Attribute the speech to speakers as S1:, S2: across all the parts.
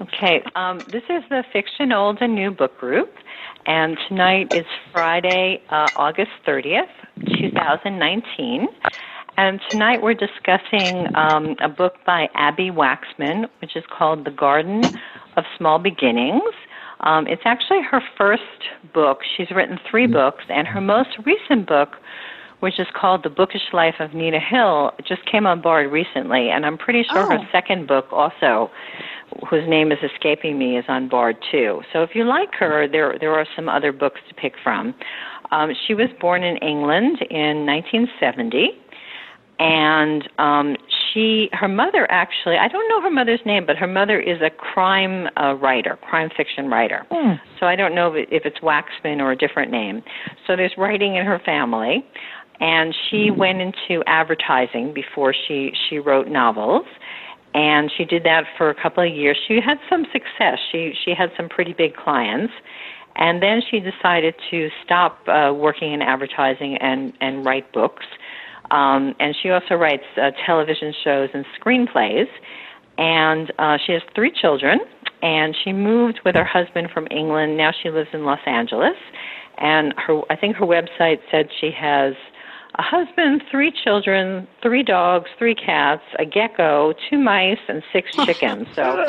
S1: Okay, um, this is the Fiction Old and New book group, and tonight is Friday, uh, August 30th, 2019. And tonight we're discussing um, a book by Abbi Waxman, which is called The Garden of Small Beginnings. Um, it's actually her first book. She's written three books, and her most recent book, which is called The Bookish Life of Nina Hill, just came on board recently, and I'm pretty sure
S2: Oh.
S1: her second book also, whose name is escaping me, is on board too. So if you like her, there there are some other books to pick from. Um, she was born in England in 1970 and um she her mother actually i don't know her mother's name but her mother is a crime uh, writer crime fiction writer so i don't know if it's waxman or a different name so there's writing in her family and she went into advertising before she she wrote novels. And she did that for a couple of years. She had some success. She she had some pretty big clients. And then she decided to stop uh, working in advertising and and write books. Um, and she also writes uh, television shows and screenplays. And uh, she has three children, and she moved with her husband from England. Now she lives in Los Angeles, and her I think her website said she has a husband, three children, three dogs, three cats, a gecko, two mice, and six chickens. So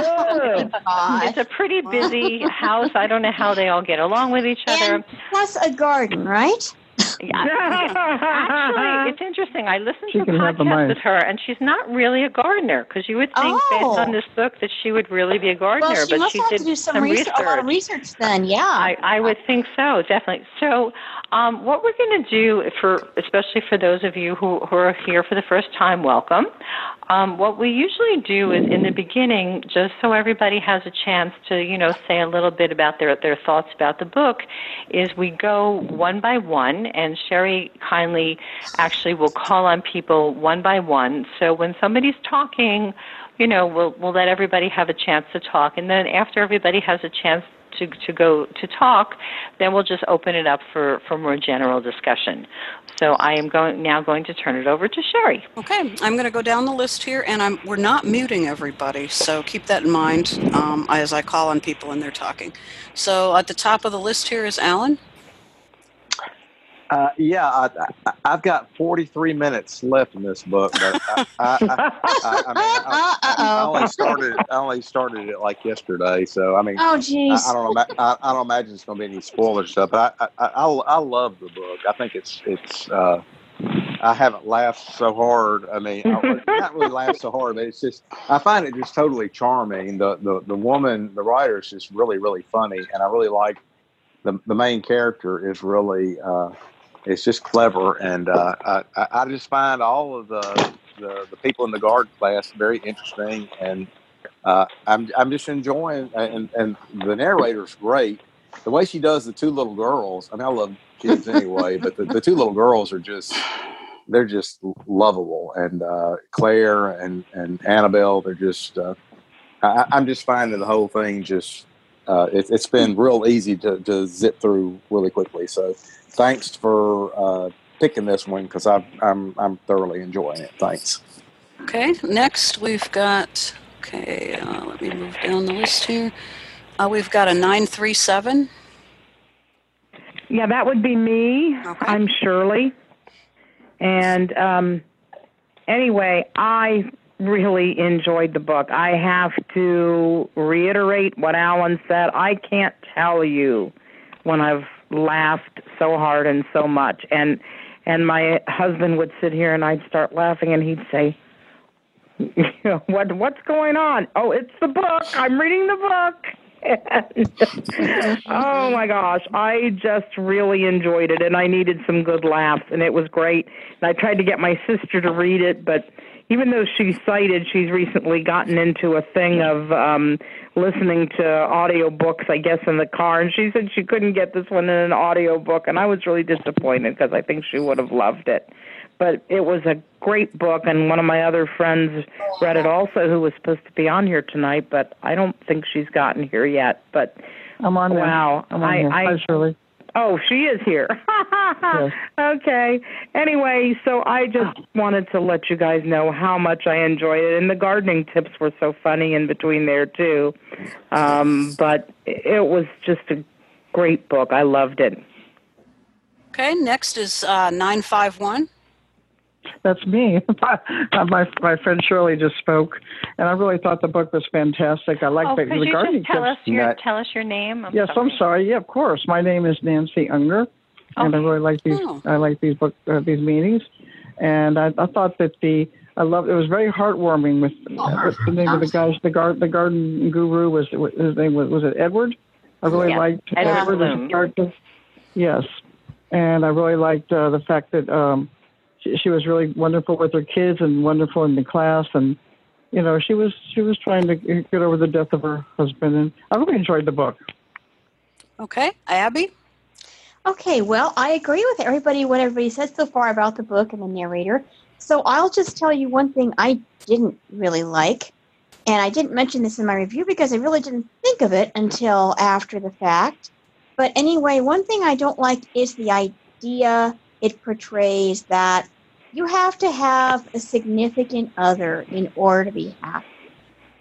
S1: it's a pretty busy house. I don't know how they all get along with each other.
S2: And plus a garden, right?
S1: Yeah. Actually, it's interesting. I listened
S3: She
S1: to a
S3: can have the
S1: podcast
S3: mice.
S1: with her, and she's not really a gardener because you would think,
S2: Oh.
S1: based on this book, that she would really be a gardener.
S2: Well, she
S1: but
S2: must
S1: she
S2: have
S1: did
S2: to do some,
S1: some
S2: research, a lot of research then. Yeah.
S1: I, I would think so, definitely. So, um, what we're going to do for, especially for those of you who, who are here for the first time, welcome. Um, what we usually do is in the beginning, just so everybody has a chance to, you know, say a little bit about their their thoughts about the book, is we go one by one, and Sherry kindly actually will call on people one by one. So when somebody's talking, you know, we'll we'll let everybody have a chance to talk, and then after everybody has a chance to to go to talk, then we'll just open it up for for more general discussion. So I am going now going to turn it over to Sherry.
S4: Okay, I'm going to go down the list here, and I'm we're not muting everybody, so keep that in mind um, as I call on people and they're talking. So at the top of the list here is Alan.
S5: Uh, yeah, I, I, I've got 43 minutes left in this book, but I, I, I, I, mean, I, only started. I only started it like yesterday, so I mean,
S2: Oh,
S5: I,
S2: jeez.
S5: I don't. Ima- I, don't imagine it's going to be any spoiler stuff. But I, I, I, I love the book. I think it's it's. Uh, I haven't laughed so hard. I mean, I, not really laughed so hard, but it's just I find it just totally charming. The the the woman, the writer is just really really funny, and I really like the the main character is really. Uh, it's just clever, and uh, I, I just find all of the, the the people in the guard class very interesting, and uh, I'm I'm just enjoying. And and the narrator's great. The way she does the two little girls. I mean, I love kids anyway, but the, the two little girls are just they're just lovable, and uh, Claire and and Annabelle, they're just. Uh, I, I'm just finding the whole thing just. Uh, it, it's been real easy to, to zip through really quickly. So, thanks for uh, picking this one because I'm I'm I'm thoroughly enjoying it. Thanks.
S4: Okay, next we've got. Okay, uh, let me move down the list here. Uh, we've got a nine three seven.
S3: Yeah, that would be me.
S4: Okay.
S3: I'm Shirley. And um, anyway, I really enjoyed the book. I have to reiterate what Alan said. I can't tell you when I've laughed so hard and so much. And and my husband would sit here and I'd start laughing and he'd say, what what's going on? Oh, it's the book. I'm reading the book. Oh my gosh, I just really enjoyed it, and I needed some good laughs, and it was great. And I tried to get my sister to read it, but even though she's sighted, she's recently gotten into a thing of um listening to audio books, I guess, in the car, and she said she couldn't get this one in an audio book, and I was really disappointed because I think she would have loved it. But it was a great book, and one of my other friends read it also, who was supposed to be on here tonight, but I don't think she's gotten here yet. But
S6: I'm on.
S3: Wow.
S6: I'm on
S3: I-
S6: here.
S3: I-
S6: Hi, Shirley.
S3: Oh, she is here.
S6: Yes.
S3: Okay. Anyway, so I just wanted to let you guys know how much I enjoyed it, and the gardening tips were so funny in between there too. Um, but it was just a great book. I loved it.
S4: Okay, next is uh, 951.
S6: That's me. my my friend Shirley just spoke, and I really thought the book was fantastic. I like
S1: oh,
S6: the,
S1: could
S6: the
S1: you
S6: gardening
S1: just tell
S6: tips.
S1: us your
S5: Not-
S1: tell us your name? I'm
S6: yes, I'm sorry. Yeah, of course. My name is Nancy Unger, and I really like these.
S4: Oh.
S6: I like these book uh, these meetings, and I, I thought that the I loved it was very heartwarming. With uh, the name of the guy, the gar, the garden guru was his name was was it Edward? I really
S1: Yeah,
S6: liked
S1: Edward
S6: Edward as
S1: Bloom.
S6: a character. Yes, and I really liked uh, the fact that um, she, she was really wonderful with her kids and wonderful in the class and. You know, she was she was trying to get over the death of her husband, and I really enjoyed the book.
S4: Okay, Abby.
S2: Okay, well, I agree with everybody, what everybody said so far about the book and the narrator. So I'll just tell you one thing I didn't really like. And I didn't mention this in my review because I really didn't think of it until after the fact. But anyway, one thing I don't like is the idea it portrays that you have to have a significant other in order to be happy.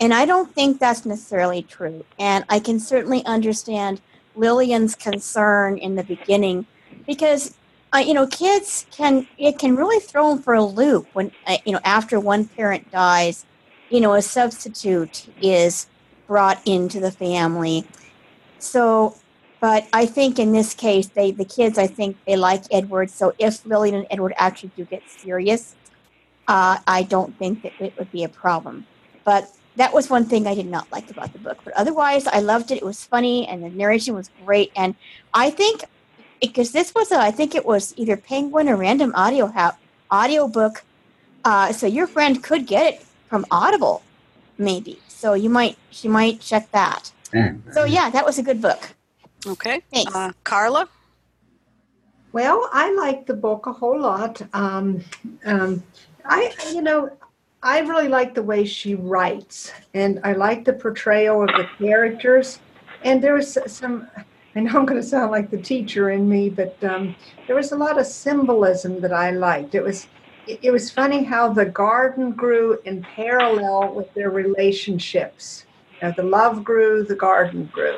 S2: And I don't think that's necessarily true. And I can certainly understand Lillian's concern in the beginning because uh, you know kids can it can really throw them for a loop when uh, you know after one parent dies you know a substitute is brought into the family so but I think in this case they the kids I think they like Edward so if Lillian and Edward actually do get serious uh, I don't think that it would be a problem but that was one thing I did not like about the book. But otherwise, I loved it. It was funny, and the narration was great. And I think because this was, a, I think it was either Penguin or Random Audio ha- audio book. Uh, so your friend could get it from Audible, maybe. So you might, she might check that. So yeah, that was a good book.
S4: Okay,
S2: Thanks.
S4: uh, Carla.
S7: Well, I like the book a whole lot. Um, um, I, you know, I really like the way she writes, and I like the portrayal of the characters. And there was some, I know I'm going to sound like the teacher in me, but um, there was a lot of symbolism that I liked. It was, it, it was funny how the garden grew in parallel with their relationships. You know, the love grew, the garden grew.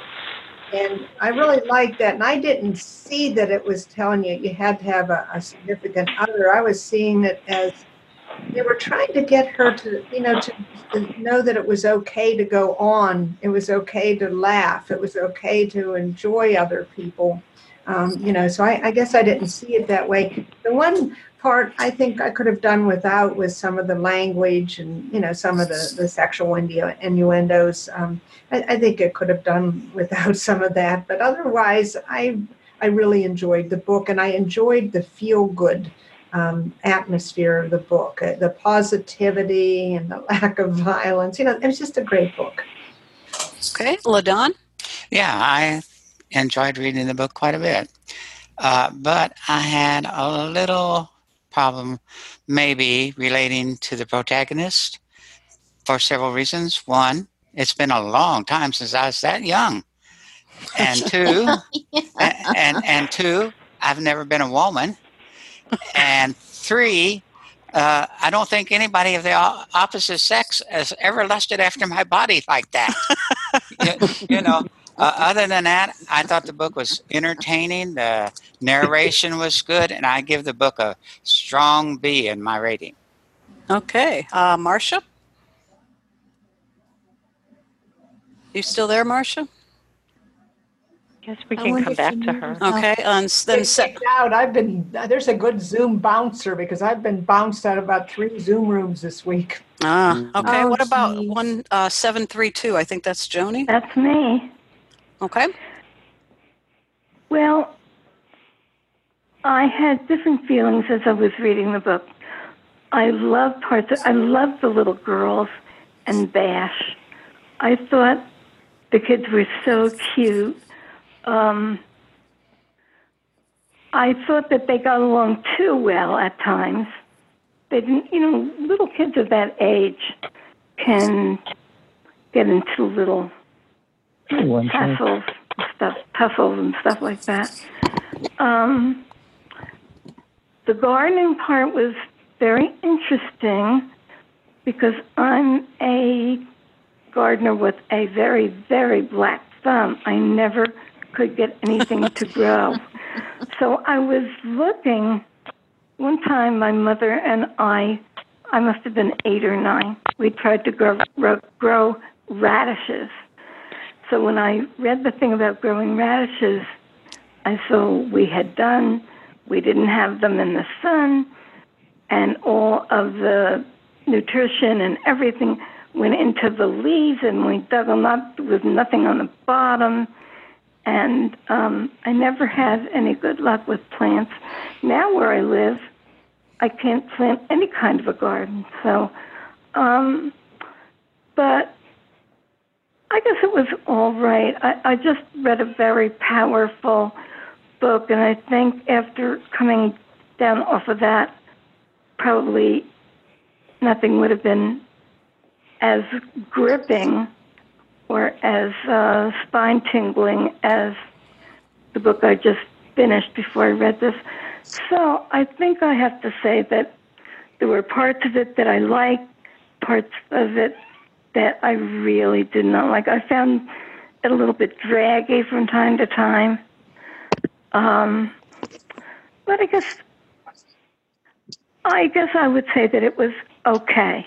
S7: And I really liked that. And I didn't see that it was telling you you had to have a, a significant other. I was seeing it as they were trying to get her to, you know, to, to know that it was okay to go on. It was okay to laugh. It was okay to enjoy other people. Um, you know, so I, I guess I didn't see it that way. The one part I think I could have done without was some of the language and, you know, some of the, the sexual innu- innuendos. Um, I, I think it could have done without some of that. But otherwise, I I really enjoyed the book, and I enjoyed the feel good um, atmosphere of the book, uh, the positivity and the lack of violence. You know, it was just a great book.
S4: Okay, Ladon.
S8: Yeah, I enjoyed reading the book quite a bit. Uh, but I had a little problem, maybe relating to the protagonist for several reasons. One, it's been a long time since I was that young. And two, and, and, and two, I've never been a woman. And three, uh, I don't think anybody of the opposite sex has ever lusted after my body like that. you, you know, uh, other than that, I thought the book was entertaining. The narration was good, and I give the book a strong B in my rating.
S4: Okay, uh, Marcia. You still there, Marcia?
S1: Guess we can come back to her.
S4: Okay, and then
S7: Been
S4: se-
S7: kicked out. I've been there's a good Zoom bouncer because I've been bounced out of about three Zoom rooms this week.
S4: ah, okay.
S2: Oh,
S4: what about
S2: geez.
S4: one uh, seven three two? I think that's Joni.
S9: That's me.
S4: Okay.
S9: Well, I had different feelings as I was reading the book. I loved parts. Of, I loved the little girls and Bash. I thought the kids were so cute. Um, I thought that they got along too well at times. They didn't, you know, little kids of that age can get into little
S6: One,
S9: tussles, stuff, tussles and stuff like that. Um, the gardening part was very interesting because I'm a gardener with a very, very black thumb. I never could get anything to grow. So I was looking. One time, my mother and I, I must have been eight or nine, we tried to grow, grow, grow radishes. So when I read the thing about growing radishes, I saw we had done, we didn't have them in the sun, and all of the nutrition and everything went into the leaves, and we dug them up with nothing on the bottom. And um, I never had any good luck with plants. Now, where I live, I can't plant any kind of a garden. So, um, but I guess it was all right. I, I just read a very powerful book, and I think after coming down off of that, probably nothing would have been as gripping or as uh, spine tingling as the book I just finished before I read this. So I think I have to say that there were parts of it that I liked, parts of it that I really did not like. I found it a little bit draggy from time to time. Um, but I guess I guess I would say that it was okay.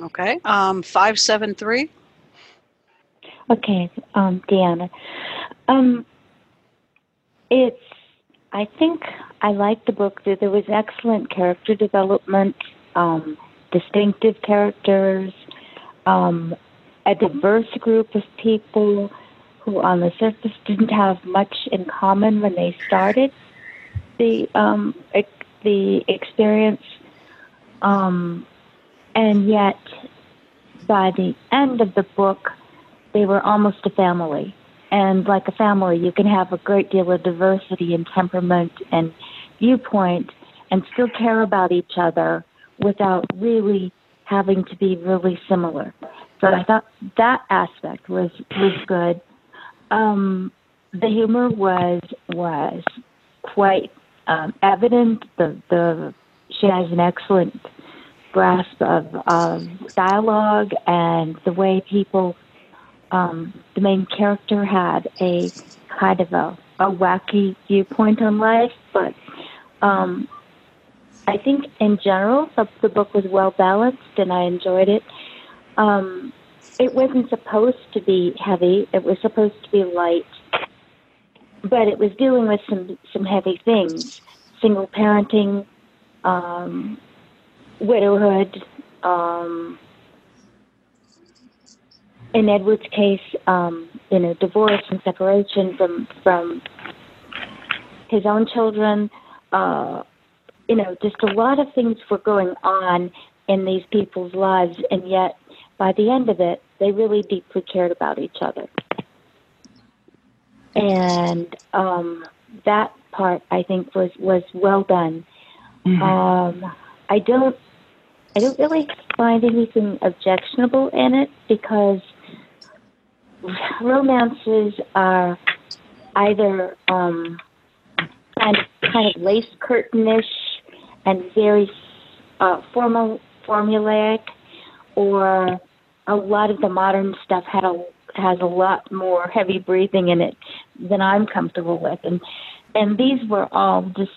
S4: Okay. Um, 573.
S10: Okay, um, Deanna. Um, it's. I think I liked the book. There there was excellent character development, um, distinctive characters, um, a diverse group of people who, on the surface, didn't have much in common when they started the um, the experience, um, and yet by the end of the book, they were almost a family. And like a family, you can have a great deal of diversity in temperament and viewpoint and still care about each other without really having to be really similar. So I thought that aspect was was good. Um, the humor was was quite um, evident. The the she has an excellent grasp of, of dialogue and the way people. Um, the main character had a kind of a, a wacky viewpoint on life, but um, I think in general the, the book was well balanced and I enjoyed it. Um, it wasn't supposed to be heavy; it was supposed to be light, but it was dealing with some some heavy things: single parenting, um, widowhood. Um, in Edward's case, um, you know, divorce and separation from from his own children. Uh, you know, just a lot of things were going on in these people's lives, and yet by the end of it, they really deeply cared about each other. And um, that part, I think, was was well done.
S11: Mm-hmm.
S10: Um, I don't, I don't really find anything objectionable in it because romances are either um, kind of kind of lace curtainish and very uh, formal formulaic, or a lot of the modern stuff had a has a lot more heavy breathing in it than I'm comfortable with, and and these were all just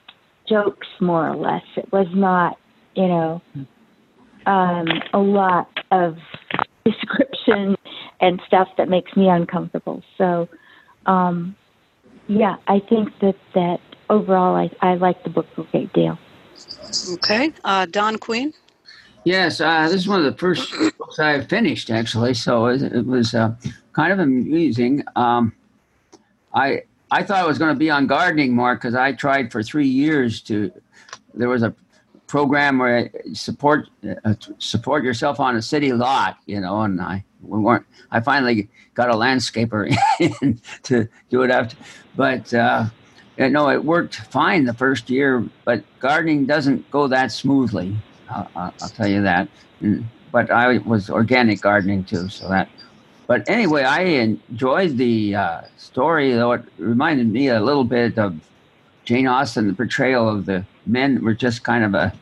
S10: jokes more or less. It was not, you know, um, a lot of description and stuff that makes me uncomfortable. So, um, yeah, I think that that overall, I I like the book a great deal.
S4: Okay. Uh, Don Queen.
S11: Yes, uh, this is one of the first books I finished actually, so it, was uh, kind of amusing. Um, I I thought I was going to be on gardening more because I tried for three years to. There was a program where support uh, support yourself on a city lot, you know, and I we weren't. I finally got a landscaper to do it after, but. Uh, you know, it worked fine the first year, but gardening doesn't go that smoothly. Uh, I'll tell you that. Mm, But I was organic gardening too, so that but anyway, I enjoyed the uh, story, though it reminded me a little bit of Jane Austen. The portrayal of the men were just kind of a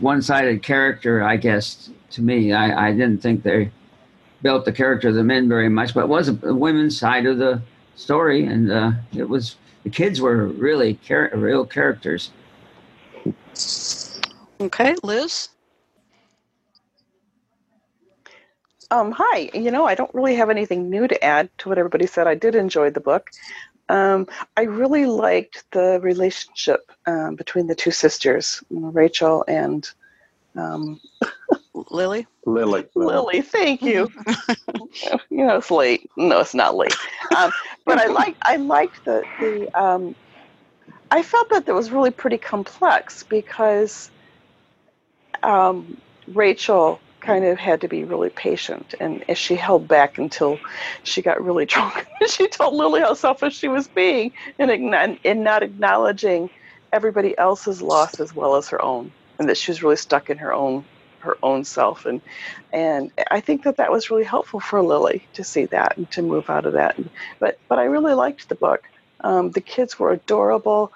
S11: one-sided character, I guess. To me, I, I didn't think they built the character of the men very much, but it was a women's side of the story, and uh, it was the kids were really char- real characters.
S4: Okay, Liz.
S12: Um, hi. You know, I don't really have anything new to add to what everybody said. I did enjoy the book. Um, I really liked the relationship um, between the two sisters, Rachel and um,
S4: Lily.
S5: Lily.
S12: Lily, thank you. you know, it's late. No, it's not late. Um, but I liked I liked the the. Um, I felt that that was really pretty complex because um, Rachel kind of had to be really patient and as she held back until she got really drunk she told lily how selfish she was being and in not acknowledging everybody else's loss as well as her own and that she was really stuck in her own her own self and and i think that that was really helpful for lily to see that and to move out of that but but i really liked the book um, the kids were adorable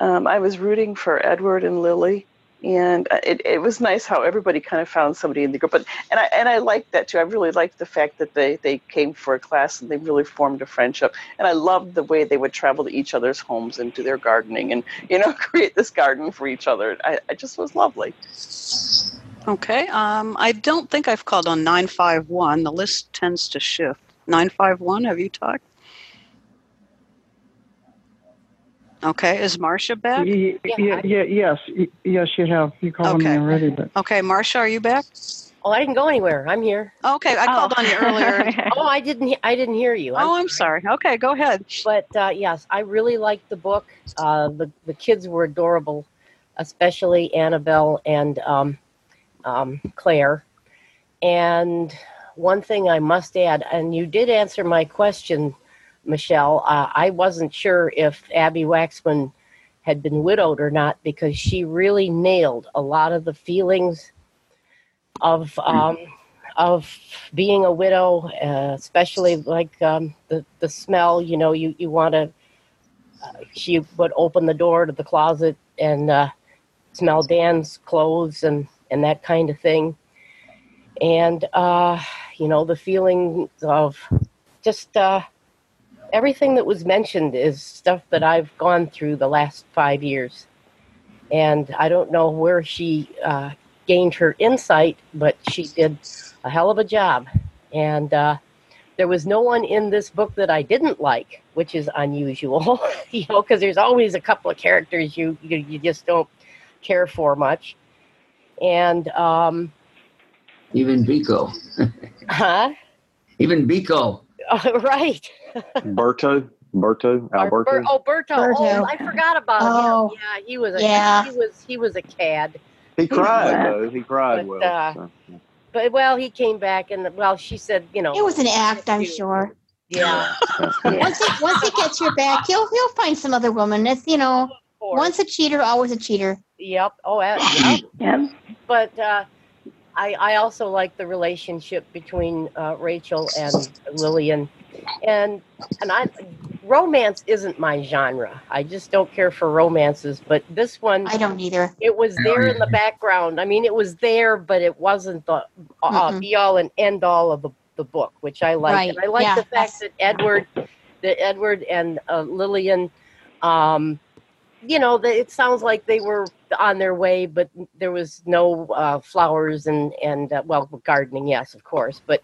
S12: um, i was rooting for edward and lily and uh, it, it was nice how everybody kind of found somebody in the group. But and I and I liked that too. I really liked the fact that they they came for a class and they really formed a friendship. And I loved the way they would travel to each other's homes and do their gardening and you know create this garden for each other. I, I just was lovely.
S4: Okay. Um, I don't think I've called on nine five one. The list tends to shift. Nine five one. Have you talked? Okay, is Marcia back?
S6: Yeah, yeah, yeah, yes, yes, you have. You called
S4: Okay.
S6: me already, but
S4: Okay, Marcia, are you back?
S13: Oh, I didn't go anywhere. I'm here.
S4: Okay, I called on you earlier.
S13: oh, I didn't. he- I didn't hear you.
S4: Oh, I'm sorry. Okay, go ahead.
S13: But uh, yes, I really liked the book. Uh, the the kids were adorable, especially Annabelle and um, um, Claire. And one thing I must add, and you did answer my question, Michelle. Uh, I wasn't sure if Abbi Waxman had been widowed or not because she really nailed a lot of the feelings of um, of being a widow, uh, especially like um, the the smell. You know, you you want to. Uh, she would open the door to the closet and uh, smell Dan's clothes and and that kind of thing, and uh, you know the feeling of just uh, everything that was mentioned is stuff that I've gone through the last five years, and I don't know where she uh, gained her insight, but she did a hell of a job. And uh, there was no one in this book that I didn't like, which is unusual, you know, because there's always a couple of characters you, you you just don't care for much. And um,
S11: Even Biko.
S13: huh?
S11: Even Biko.
S13: right.
S5: Berto. Berto. Alberto.
S13: Ber- oh, Berto. Oh, I forgot about
S2: Oh.
S13: him. Yeah, he was a
S2: Yeah.
S13: he was he was a cad.
S5: He cried
S13: Yeah.
S5: though. He cried
S13: But,
S5: well.
S13: uh,
S5: so.
S13: But well, he came back and well, she said, you know,
S2: It was an act, I'm sure.
S13: yeah.
S2: Once he once he gets your back, he'll he'll find some other woman. It's you know, once a cheater, always a cheater.
S13: Yep. Oh, uh, yep.
S9: Yeah.
S13: But uh, I I also like the relationship between uh, Rachel and Lillian, and and I romance isn't my genre. I just don't care for romances. But this one,
S2: I don't either.
S13: It was there in the background. I mean, it was there, but it wasn't the uh, be all and end all of the, the book, which I like.
S2: Right,
S13: And I like
S2: yeah,
S13: the fact that Edward, that Edward and uh, Lillian, um, you know, they, it sounds like they were on their way, but there was no uh, flowers and and uh, well, gardening, yes, of course, but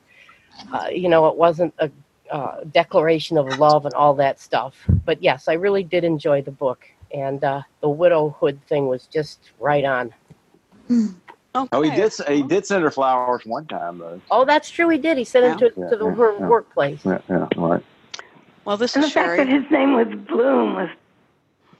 S13: uh, you know, it wasn't a uh, declaration of love and all that stuff. But yes, I really did enjoy the book, and uh, the widowhood thing was just right on.
S5: Oh, he did. He did send her flowers one time though.
S13: Oh, that's true. He did. He sent him to,
S5: Yeah,
S13: to the
S5: yeah,
S13: her
S5: yeah.
S13: workplace.
S5: Yeah, yeah, all right.
S4: Well, this
S9: And the
S4: is
S9: fact that his name was Bloom was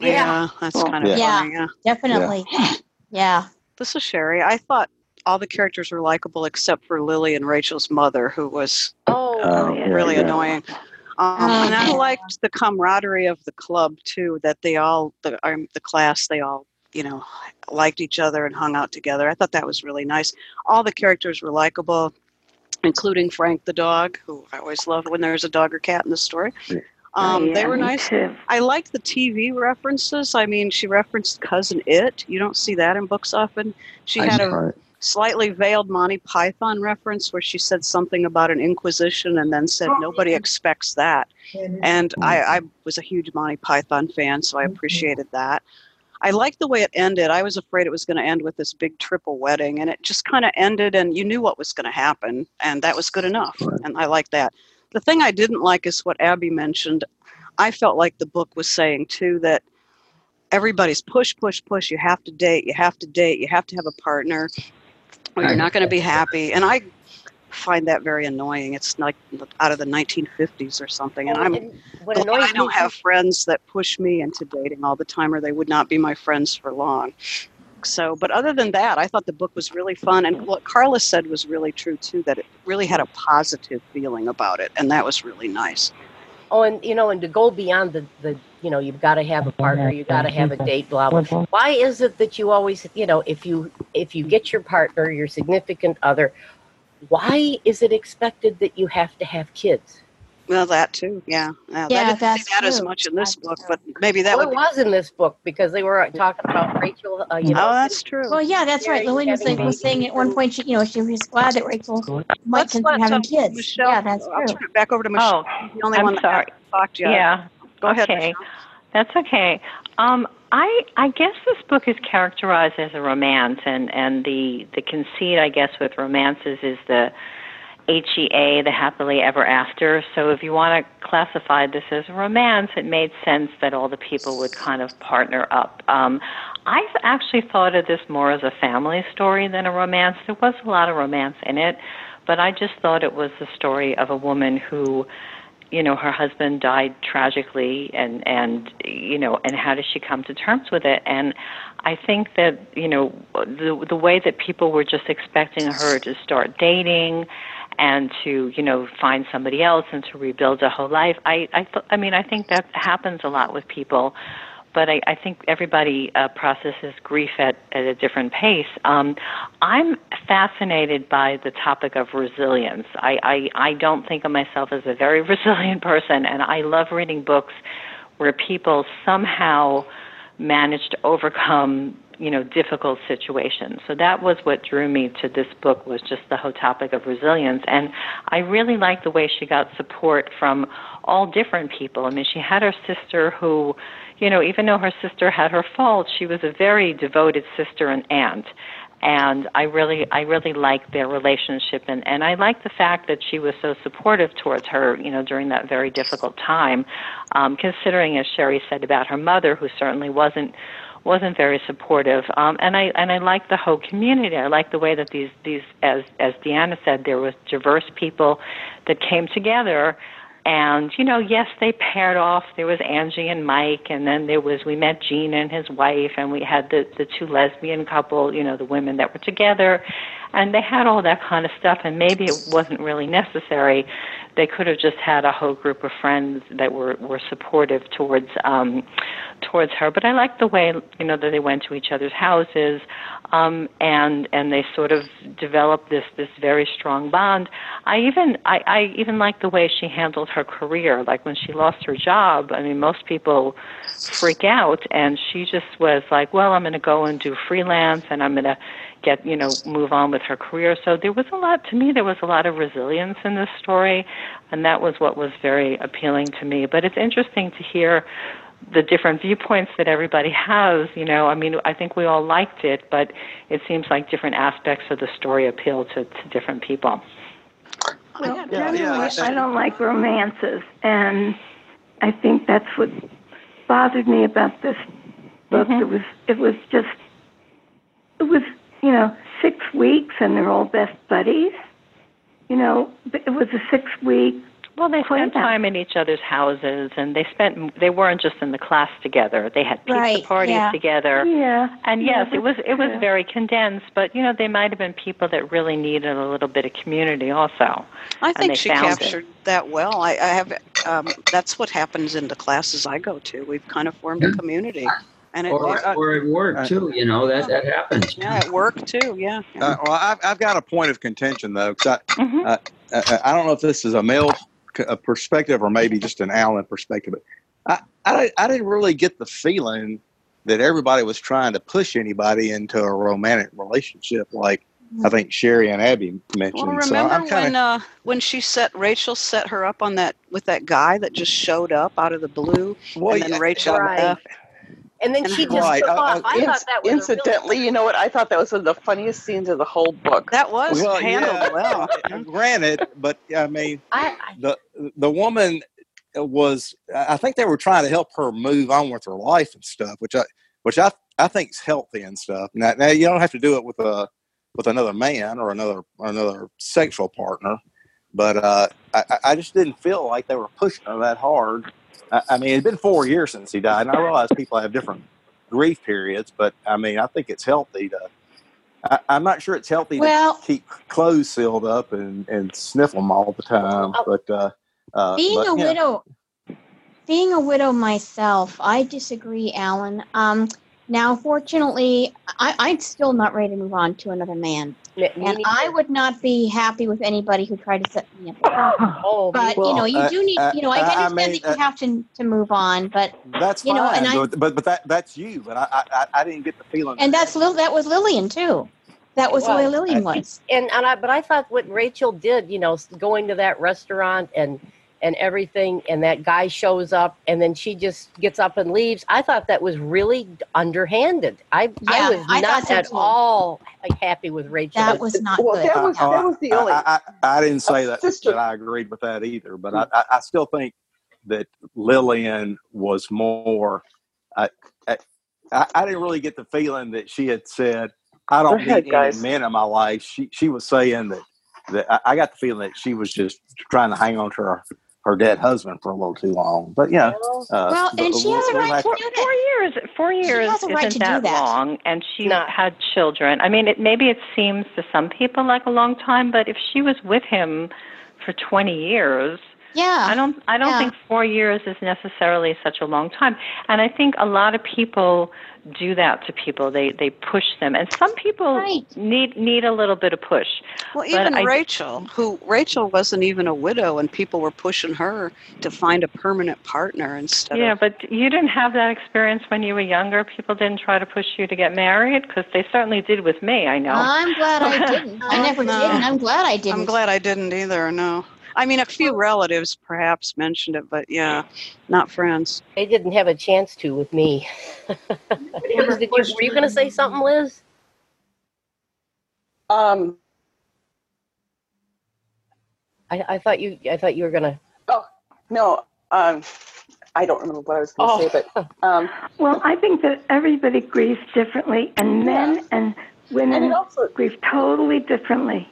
S4: Yeah, that's kind of
S2: Yeah,
S4: funny. Yeah.
S2: definitely. Yeah.
S4: This is Sherry. I thought all the characters were likable except for Lily and Rachel's mother, who was
S13: Oh,
S5: Oh,
S4: really
S5: yeah.
S4: annoying. Um,
S2: Oh,
S4: and I liked the camaraderie of the club too. That they all, the um, the class, they all, you know, liked each other and hung out together. I thought that was really nice. All the characters were likable. including Frank the dog, who I always love when there's a dog or cat in the story. Um,
S9: Yeah,
S4: they were nice.
S9: too.
S4: I liked the TV references. I mean, she referenced Cousin It. You don't see that in books often. She
S12: I
S4: had a
S12: it.
S4: slightly veiled Monty Python reference where she said something about an inquisition and then said nobody expects that. And I, I was a huge Monty Python fan, so I appreciated that. I liked the way it ended. I was afraid it was going to end with this big triple wedding, and it just kind of ended, and you knew what was going to happen, and that was good enough. And I like that. The thing I didn't like is what Abby mentioned. I felt like the book was saying too that everybody's push, push, push. You have to date. You have to date. You have to have a partner, or you're not going to be happy. And I find that very annoying. It's like out of the 1950s or something. And I'm
S13: what
S4: glad I don't have friends that push me into dating all the time, or they would not be my friends for long. So, but other than that, I thought the book was really fun, and what Carla said was really true too. That it really had a positive feeling about it, and that was really nice.
S13: Oh, and you know, and to go beyond the the you know, you've got to have a partner, you've got to have a date, blah blah. Why is it that you always, you know, if you if you get your partner, your significant other, why is it expected that you have to have kids?
S4: Well, that too, yeah. yeah
S13: Yeah,
S4: I didn't
S13: that's
S4: see that as much in this book, but maybe that
S13: well,
S4: would.
S13: it was in this book because they were talking about Rachel. Uh, you know,
S4: oh, that's true.
S2: Well, yeah, that's right. Lillian was saying, was saying at one point, she, you know, she was glad that Rachel might consider having kids.
S4: Michelle,
S2: yeah, that's
S4: I'll
S2: true.
S4: turn it back over to Michelle.
S1: Oh,
S4: the only
S1: I'm
S4: one that
S1: sorry.
S4: hasn't talked yet.
S1: Yeah.
S4: Go ahead.
S1: Okay. That's okay. Um, I I guess this book is characterized as a romance, and and the the conceit, I guess, with romances is the HEA, the happily ever after. So if you want to classify this as a romance, it made sense that all the people would kind of partner up. Um, I actually thought of this more as a family story than a romance. There was a lot of romance in it, but I just thought it was the story of a woman who you know her husband died tragically and and you know and how does she come to terms with it and i think that you know the the way that people were just expecting her to start dating and to you know find somebody else and to rebuild a whole life i i th- i mean i think that happens a lot with people but I, I think everybody uh, processes grief at, at a different pace. Um, I'm fascinated by the topic of resilience. I, I, I don't think of myself as a very resilient person, and I love reading books where people somehow manage to overcome you know difficult situations so that was what drew me to this book was just the whole topic of resilience. And i really liked the way she got support from all different people. I mean she had her sister who you know even though her sister had her faults she was a very devoted sister and aunt. And I really I really liked their relationship. And and I liked the fact that she was so supportive towards her you know during that very difficult time. Um considering as Sherry said about her mother who certainly wasn't wasn't very supportive. Um and I and I like the whole community. I like the way that these these as as Deanna said there was diverse people that came together. And you know yes they paired off. There was angie and mike and then there was we met gene and his wife and we had the the two lesbian couple you know the women that were together and they had all that kind of stuff and maybe it wasn't really necessary. They could have just had a whole group of friends that were were supportive towards um towards her. But i like the way you know that they went to each other's houses um and and they sort of developed this this very strong bond. I even i i even like the way she handled her career. Like when she lost her job i mean most people freak out and she just was like well i'm going to go and do freelance and i'm going to get you know move on with her career. So there was a lot to me there was a lot of resilience in this story and that was what was very appealing to me. But it's interesting to hear the different viewpoints that everybody has you know. I mean i think we all liked it but it seems like different aspects of the story appeal to, to different people.
S9: Oh, well, generally, I don't like romances, and I think that's what bothered me about this book. Mm-hmm. It was it was just it was you know six weeks, and they're all best buddies. You know, it was a six week.
S1: Well, they spent time in each other's houses, and they spent. They weren't just in the class together. They had pizza
S2: Right,
S1: parties
S2: yeah.
S1: together.
S9: Yeah.
S1: And
S9: yeah,
S1: yes, it was it was very condensed, but you know, they might have been people that really needed a little bit of community also.
S4: I
S1: and
S4: think
S1: they
S4: she
S1: found it.
S4: captured that well. I, I have. Um, that's what happens in the classes I go to. We've kind of formed a community, And it,
S11: Or,
S4: uh,
S11: or at work too, you know, that, that happens.
S4: yeah, at work too. Yeah.
S5: Uh, well, I've, I've got a point of contention though, because I,
S1: Mhm.
S5: uh, I, I don't know if this is a male c- a perspective or maybe just an Alan perspective, but I, I, I didn't really get the feeling that everybody was trying to push anybody into a romantic relationship, like I think Sherry and Abby mentioned.
S4: Well,
S5: so
S4: remember
S5: I'm kind
S4: when uh, when she set Rachel set her up on that with that guy that just showed up out of the blue,
S5: Well,
S4: and then
S5: yeah,
S4: Rachel
S13: Right.
S4: left.
S13: And then she just
S5: Right,
S13: took
S5: uh,
S13: off.
S5: uh,
S13: I thought that was a really
S12: Incidentally, you know what? I thought that was one of the funniest scenes of the whole book.
S4: That was
S5: well,
S4: handled
S5: yeah,
S4: well.
S5: granted, but I mean,
S13: I, I
S5: the the woman was I think they were trying to help her move on with her life and stuff, which I which I I think is healthy and stuff. Now, now you don't have to do it with a with another man or another or another sexual partner, but uh, I, I- I just didn't feel like they were pushing her that hard. I, I mean, it's been four years since he died, and I realize people have different grief periods, but I mean, I think it's healthy to. I, I'm not sure it's healthy
S2: Well-
S5: to keep clothes sealed up and, and sniff them all the time, but uh, uh,
S2: being
S5: but,
S2: a
S5: yeah.
S2: widow being a widow myself i disagree alan um now fortunately I, i'm still not ready to move on to another man
S13: me
S2: and
S13: neither.
S2: i would not be happy with anybody who tried to set me up
S13: oh,
S2: but
S13: me-
S2: you know you
S5: uh,
S2: do need
S5: uh,
S2: you know i
S5: I
S2: understand
S5: mean,
S2: that you
S5: uh,
S2: have to to move on but
S5: That's
S2: you know,
S5: fine,
S2: and I-
S5: but, but but that that's you. But I, I I- I didn't get the feeling.
S2: and that's Lil, that was lillian too that was the way
S13: was.
S2: lillian was
S13: and and I but I thought what Rachel did, you know, going to that restaurant and and everything, and that guy shows up, and then she just gets up and leaves. I thought that was really underhanded. I
S2: Yeah,
S13: I was
S2: I
S13: not
S2: so
S13: at
S2: too.
S13: all happy with Rachel.
S2: that was not
S12: well,
S2: good
S12: that was
S5: Oh,
S12: that was the
S5: I,
S12: only.
S5: I, I, I didn't oh, say that,
S12: Sister-
S5: that I agreed with that either, but I, hmm. I, I still think that Lillian was more. I, I I didn't really get the feeling that she had said, "I don't
S12: ahead,
S5: need
S12: guys.
S5: any men in my life." She she was saying that that I, I got the feeling that she was just trying to hang on to her her dead husband for a little too long. But yeah,
S13: Well,
S5: uh,
S2: well
S5: but
S2: and she has a
S5: we'll
S2: right to
S5: to-
S2: do
S1: Four years. Four years
S2: has a right
S1: isn't
S2: to do
S1: that,
S2: that.
S1: long, and she
S13: No.
S1: had children. I mean, it maybe it seems to some people like a long time, but if she was with him for twenty years,
S2: yeah
S1: I don't. I don't
S2: Yeah.
S1: think four years is necessarily such a long time. And I think a lot of people do that to people. They they push them, and some people
S2: Right.
S1: need need a little bit of push.
S4: Well, even
S1: I-
S4: Rachel, who Rachel wasn't even a widow, and people were pushing her to find a permanent partner instead
S1: Yeah,
S4: of.
S1: but you didn't have that experience when you were younger. People didn't try to push you to get married because they certainly did with me. I know.
S2: i'm glad i didn't i oh, never
S4: No.
S2: did and i'm glad i didn't
S4: I'm glad I didn't either. No, I mean a few relatives perhaps mentioned it, but yeah, not friends.
S13: they didn't have a chance to with me. Did you, were you going to say something, Liz?
S12: Um,
S13: I, I thought you I thought you were going to.
S12: Oh no, um, I don't remember what I was going to
S13: Oh.
S12: say, but um,
S9: Well, I think that everybody grieves differently, and men and
S12: and
S9: women
S12: it also
S9: grieve totally differently.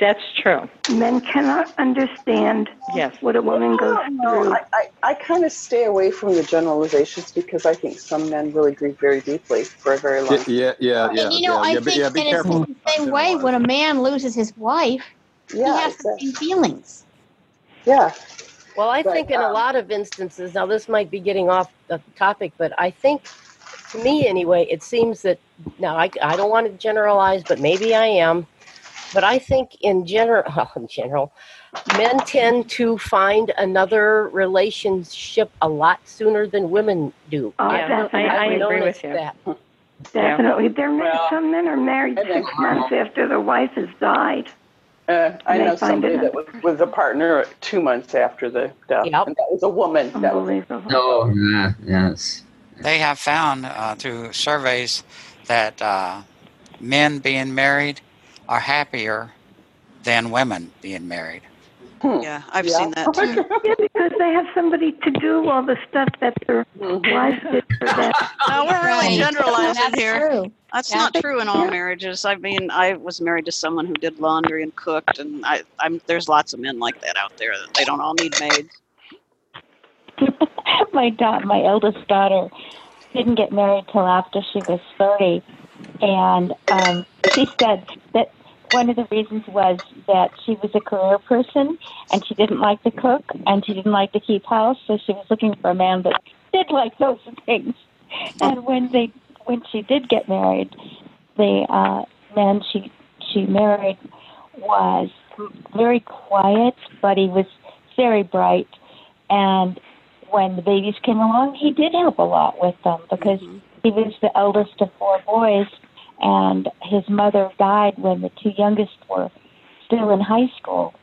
S1: That's true.
S9: Men cannot understand
S1: Yes.
S9: what a woman goes
S12: no,
S9: through.
S12: I, I, I kind of stay away from the generalizations because I think some men really grieve very deeply for a very long
S5: Yeah,
S12: time.
S5: yeah, yeah, yeah.
S2: and you know,
S5: yeah,
S2: I
S5: yeah,
S2: think
S5: yeah, be
S2: and it's the same way when a man loses his wife,
S12: Yeah,
S2: he has the same feelings.
S12: yeah.
S13: Well, I
S12: But,
S13: think in a
S12: um,
S13: lot of instances, now this might be getting off the topic, but I think, to me anyway, it seems that, now I, I don't want to generalize, but maybe I am, but I think in general, well, in general, men tend to find another relationship a lot sooner than women do.
S9: Oh,
S1: Yeah,
S9: definitely.
S1: I- I
S13: I've
S1: agree with you.
S13: that.
S9: Definitely. They're
S12: Well,
S9: some men are married six months after their wife has died.
S12: Uh, I know somebody that was, was a partner two months after the death,
S13: Yep.
S12: and that was a woman. That was
S9: Unbelievable.
S11: No, yeah, yes.
S8: They have found uh, through surveys that uh, men being married are happier than women being married.
S12: Hmm.
S4: Yeah, I've
S12: Yeah.
S4: seen that too.
S9: Yeah, because they have somebody to do all the stuff that their
S12: Mhm.
S9: wives did for them.
S4: No, we're really generalizing
S2: That's
S4: here.
S2: true.
S4: That's
S2: Yeah.
S4: not true in all marriages. I mean, I was married to someone who did laundry and cooked, and I, I'm there's lots of men like that out there that they don't all need maids.
S10: my da- my eldest daughter didn't get married till after she was 30 and um she said that one of the reasons was that she was a career person and she didn't like to cook and she didn't like to keep house. So she was looking for a man that did like those things. And when they when she did get married, the uh, man she she married was very quiet, but he was very bright. And when the babies came along, he did help a lot with them because he was the eldest of four boys, and his mother died when the two youngest were still in high school.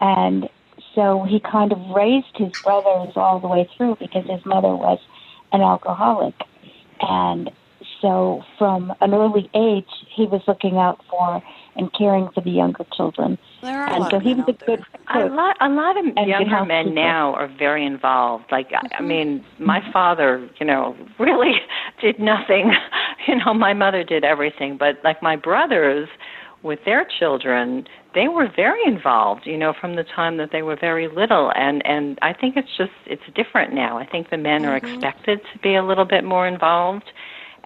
S10: And so he kind of raised his brothers all the way through because his mother was an alcoholic. And so from an early age, he was looking out for and caring for the younger children.
S4: There are a
S10: and
S4: lot
S10: so
S4: of
S10: he was a
S4: out there.
S10: good
S1: A lot, a lot of
S10: And
S1: younger men
S10: housekeeper.
S1: now are very involved. Like, I- I mean, my father, you know, really did nothing. You know, my mother did everything. But like my brothers, with their children, they were very involved. You know, from the time that they were very little. And and I think it's just it's different now. I think the men are mm-hmm. expected to be a little bit more involved.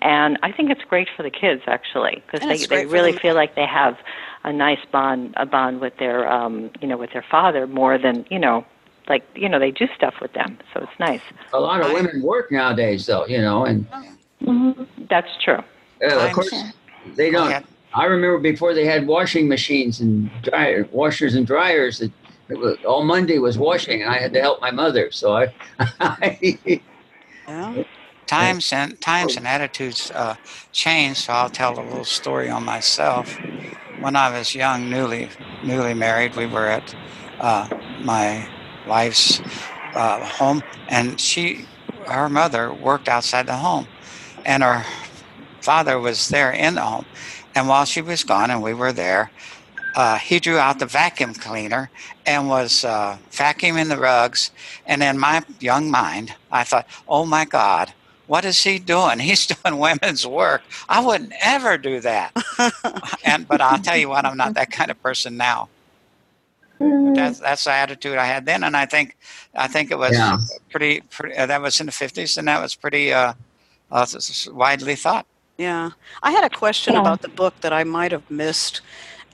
S1: And I think it's great for the kids actually because they they really feel like they have a nice bond a bond with their um you know with their father more than you know like you know they do stuff with them so it's nice
S11: A lot of women work nowadays, though, you know, and
S1: that's true
S11: uh, of course they don't.
S8: ahead.
S11: I remember before they had washing machines and dryer, washers and dryers. That it was, all Monday was washing, and I had to help my mother. So I, I
S4: Yeah.
S8: Times and times and attitudes uh, change. So I'll tell a little story on myself. When I was young, newly newly married, we were at uh, my wife's uh, home, and she, her mother, worked outside the home, and her father was there in the home. And while she was gone, and we were there, uh, he drew out the vacuum cleaner and was uh, vacuuming the rugs. And in my young mind, I thought, oh my God, what is he doing? He's doing women's work. I wouldn't ever do that. and but I'll tell you what, I'm not that kind of person now. That's that's the attitude I had then, and I think I think it was
S11: Yeah.
S8: pretty. pretty uh, that was in the 50s, and that was pretty uh, uh, s- s- widely thought.
S4: Yeah. I had a question
S10: Yeah.
S4: about the book that I might have missed.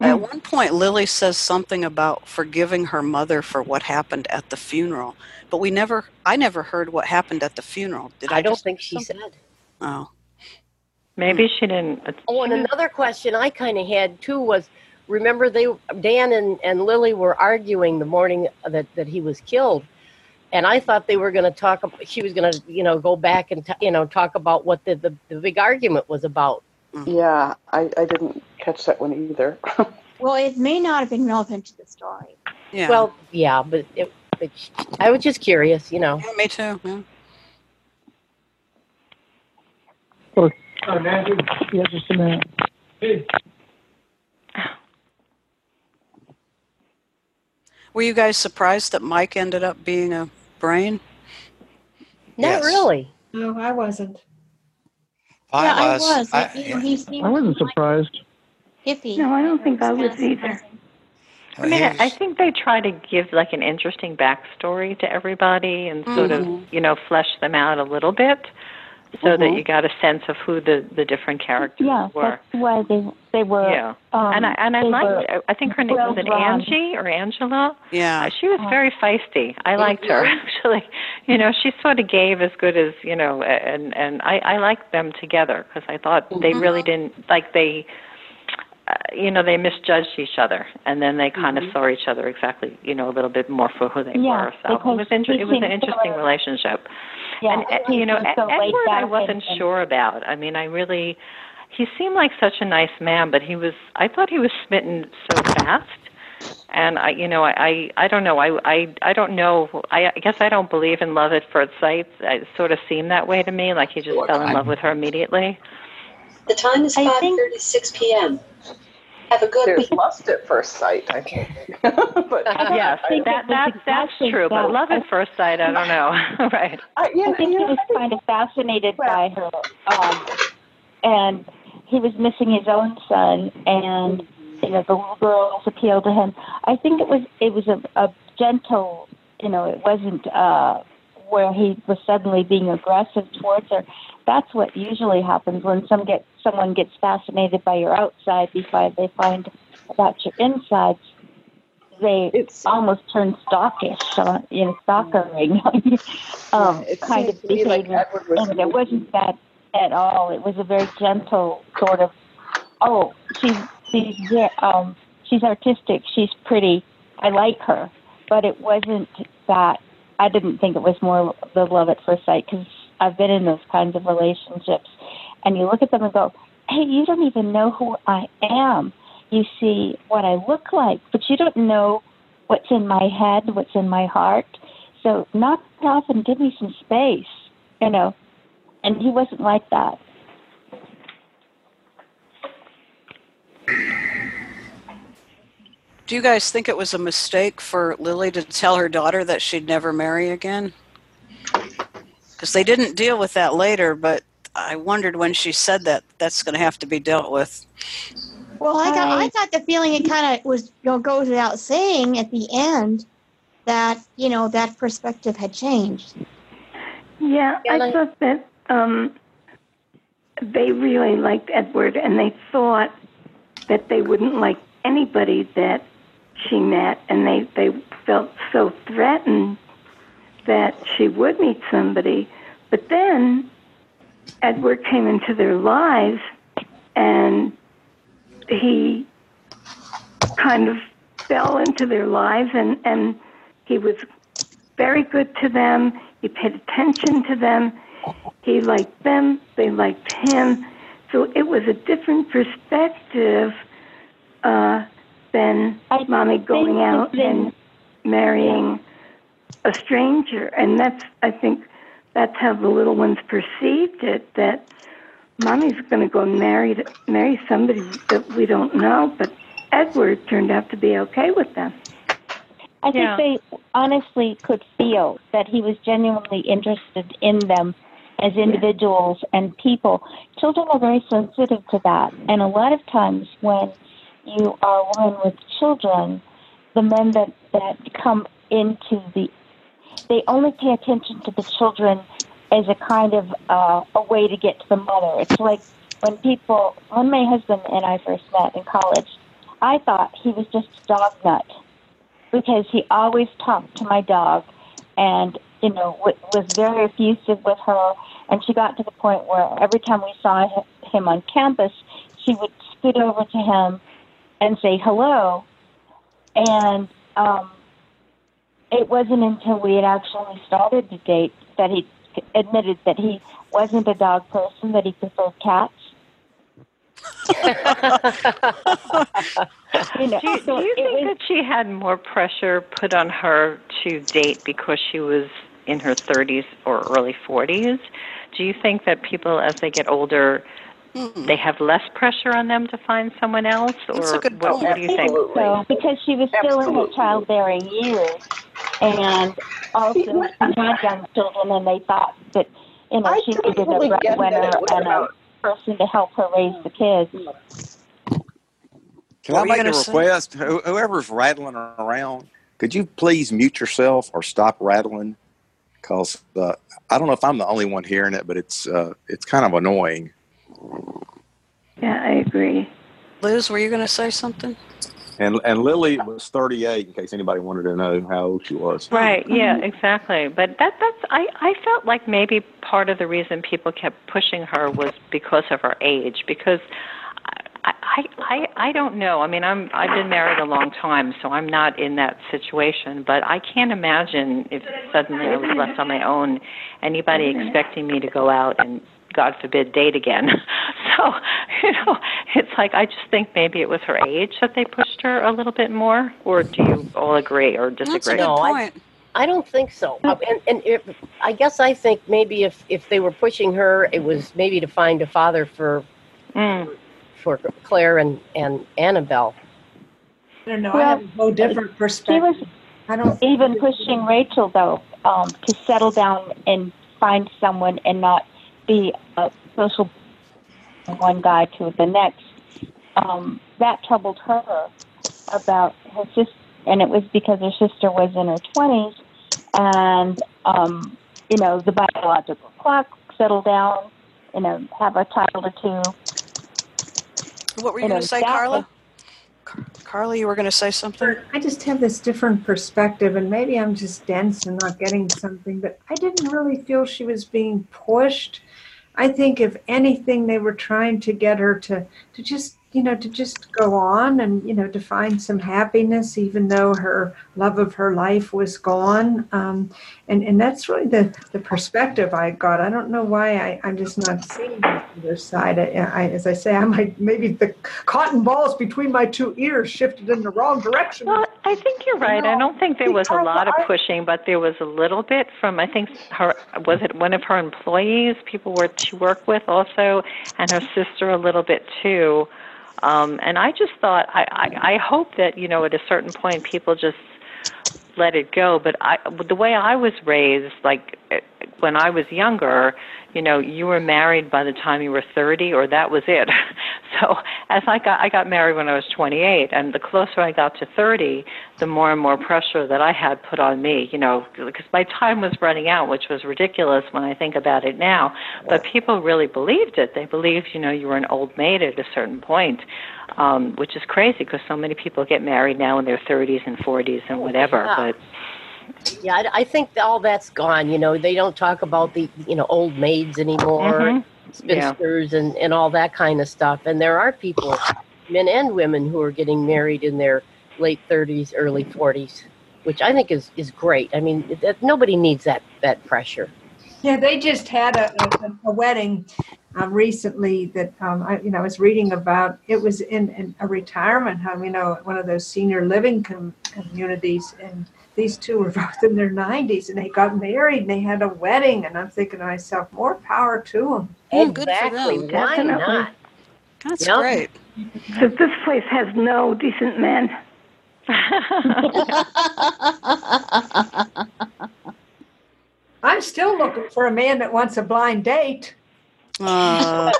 S4: At one point, Lily says something about forgiving her mother for what happened at the funeral, but we never, I never heard what happened at the funeral. Did I,
S13: I don't think she said.
S4: Oh.
S1: maybe hmm. she didn't
S13: Oh, and another question I kind of had too was, remember they Dan and, and Lily were arguing the morning that, that he was killed, and I thought they were going to talk. ab- She was going to you know go back and t- you know talk about what the, the the big argument was about. Hmm.
S12: Yeah, I, I didn't catch that one either.
S2: Well, it may not have been relevant to the story.
S4: Yeah.
S13: Well, yeah, but it, it, I was just curious, you know.
S4: Yeah, me too. Yeah.
S6: Oh, yeah, just a minute.
S4: Were you guys surprised that Mike ended up being a brain?
S13: Not
S8: Yes.
S13: really.
S7: No, I wasn't.
S8: Well,
S2: yeah,
S8: I was.
S2: I was.
S8: I-
S2: It-
S8: yeah.
S2: he seemed
S6: I wasn't surprised.
S2: iffy.
S9: No, I don't think I was either.
S1: I mean, I think they try to give like an interesting backstory to everybody and sort
S4: Mhm.
S1: of, you know, flesh them out a little bit so that
S4: Mhm.
S1: you got a sense of who the the different characters
S10: Yeah,
S1: were.
S10: that's why they they were.
S1: Yeah.
S10: Um,
S1: and I and I liked
S10: were
S1: I think her name was it
S10: well drawn.
S1: Angie or Angela?
S4: Yeah.
S1: Uh, she was very feisty. I liked her actually. You know, she sort of gave as good as you know, and and I I liked them together because I thought they really didn't like they. Uh, you know, they misjudged each other, and then they kind of saw each other exactly, you know, a little bit more for who they
S10: Yeah,
S1: were. So it was inter- it was an
S10: seemed
S1: interesting
S10: so-
S1: relationship.
S10: Yeah,
S1: and uh, you know,
S10: so
S1: Edward, I wasn't
S10: and- and-
S1: sure about. I mean, I really, he seemed like such a nice man, but he was. I thought he was smitten so fast. And I, you know, I, I, I don't know. I, I, I don't know. I, I guess I don't believe in love at first sight. It sort of seemed that way to me, like he just
S11: Sure,
S1: fell in
S11: I-
S1: love with her immediately.
S14: The time is
S10: I think-
S14: 5:36 p.m. Have a good
S12: There's lust at first sight, I think. but
S1: Yes,
S10: I think
S1: that,
S10: it was
S1: that's that's
S10: exactly
S1: true. But love at first sight, I don't know. right.
S12: I, you
S10: I think
S12: you
S10: he was kind of fascinated by her, um, and he was missing his own son, and you know the little girls appealed to him. I think it was it was a, a gentle, you know, it wasn't uh, where he was suddenly being aggressive towards her. That's what usually happens when some get someone gets fascinated by your outside before they find about your insides. they almost turn stalkish, uh, you know, stalkering um,
S12: it
S10: kind of
S12: me like
S10: behavior.
S12: Was
S10: and it wasn't that at all. It was a very gentle sort of, oh, she's she's um she's artistic, she's pretty, I like her, but it wasn't that. I didn't think it was more the love at first sight because I've been in those kinds of relationships, and you look at them and go, hey, you don't even know who I am. You see what I look like, but you don't know what's in my head, what's in my heart. So knock it off and give me some space, you know. And he wasn't like that.
S4: Do you guys think it was a mistake for Lily to tell her daughter that she'd never marry again? Because they didn't deal with that later, but I wondered when she said that that's going to have to be dealt with.
S2: Well, I got I got the feeling it kind of was you know, goes without saying at the end that you know that perspective had changed.
S9: Yeah, I thought that um, they really liked Edward, and they thought that they wouldn't like anybody that she met, and they they felt so threatened that she would meet somebody. But then Edward came into their lives, and he kind of fell into their lives, and and he was very good to them. He paid attention to them. He liked them. They liked him. So it was a different perspective uh, than mommy going out and marrying a stranger. And that's, I think, that's how the little ones perceived it. That mommy's going to go and marry marry somebody that we don't know. But Edward turned out to be okay with them.
S10: I think they honestly could feel that he was genuinely interested in them as individuals and people. Children are very sensitive to that. And a lot of times when you are a woman with children, the men that, that come into the, they only pay attention to the children as a kind of uh, a way to get to the mother. It's like when people, when my husband and I first met in college, I thought he was just a dog nut because he always talked to my dog and you know w- was very effusive with her and she got to the point where every time we saw him on campus she would scoot over to him and say hello and um it wasn't until we had actually started to date that he admitted that he wasn't a dog person that he preferred cats you know,
S1: do you,
S10: so
S1: do you think
S10: was-
S1: that she had more pressure put on her to date because she was in her 30s or early 40s? Do you think that people, as they get older, they have less pressure on them to find someone else, or what, what do you think?
S10: So, because she was still in her childbearing years, and also she had young children, and they thought that you know she needed a
S12: totally get
S10: breadwinner and a person to help her raise the kids.
S5: Can
S10: What
S5: I make a
S10: gonna say?
S5: request? Whoever's rattling around, could you please mute yourself or stop rattling? Because uh, I don't know if I'm the only one hearing it, but it's uh, it's kind of annoying.
S9: Yeah, I agree.
S4: Liz, were you going to say something?
S5: And and Lily was 38, in case anybody wanted to know how old she was.
S1: Right. Yeah. Exactly. But that that's I I felt like maybe part of the reason people kept pushing her was because of her age. Because I I I, I don't know. I mean, I'm I've been married a long time, so I'm not in that situation. But I can't imagine if suddenly I was left on my own, anybody expecting me to go out and God forbid date again. so you know, it's like I just think maybe it was her age that they pushed her a little bit more. Or do you all agree or disagree?
S13: no, I, I don't think so. Um, and and if, I guess I think maybe if if they were pushing her, it was maybe to find a father for for Claire and and Annabelle.
S7: I don't know. I
S10: Well,
S7: have a whole different perspective.
S10: She was
S7: I don't
S10: even pushing Rachel though um, to settle down and find someone and not be a social one guy to the next. Um, that troubled her about her sister, and it was because her sister was in her twenties, and um, you know the biological clock settled down, you know, have a child or two.
S4: What were you
S10: You
S4: going to say,
S10: that
S4: Carla?
S10: was-
S4: Carly, you were going to say something?
S7: I just have this different perspective, and maybe I'm just dense and not getting something, but I didn't really feel she was being pushed. I think, if anything, they were trying to get her to, to just you know, to just go on and, you know, to find some happiness, even though her love of her life was gone. Um, and, and that's really the, the perspective I got. I don't know why I, I'm just not seeing the other side. I, I, as I say, I might, maybe the cotton balls between my two ears shifted in the wrong direction.
S1: Well, I think you're right. I don't think there was a lot of pushing, but there was a little bit from, I think, her, was it one of her employees, people were to work with also, and her sister a little bit too. Um, and I just thought, I, I, I hope that, you know, at a certain point people just let it go. But I, the way I was raised, like when I was younger, you know, you were married by the time you were 30 or that was it. so as I got, I got married when I was 28 and the closer I got to 30, the more and more pressure that I had put on me, you know, because my time was running out, which was ridiculous when I think about it now. But people really believed it. They believed, you know, you were an old maid at a certain point, um, which is crazy because so many people get married now in their 30s and 40s and whatever.
S13: Yeah.
S1: But
S13: Yeah, I, I think all that's gone. You know, they don't talk about the you know old maids anymore,
S1: Mhm.
S13: spinsters, and and all that kind of stuff. And there are people, men and women, who are getting married in their late thirties, early forties, which I think is is great. I mean, that, nobody needs that that pressure.
S7: Yeah, they just had a, a, a wedding um, recently that um, I, you know, I was reading about. It was in, in a retirement home, you know, one of those senior living com- communities, and these two were both in their 90s, and they got married and they had a wedding. And I'm thinking to myself, more power to them.
S4: Oh, good for
S13: exactly.
S4: them.
S13: Why
S9: Definitely.
S13: not?
S4: That's
S13: Yep.
S4: great.
S9: So this place has no decent men.
S7: I'm still looking for a man that wants a blind date.
S4: Uh,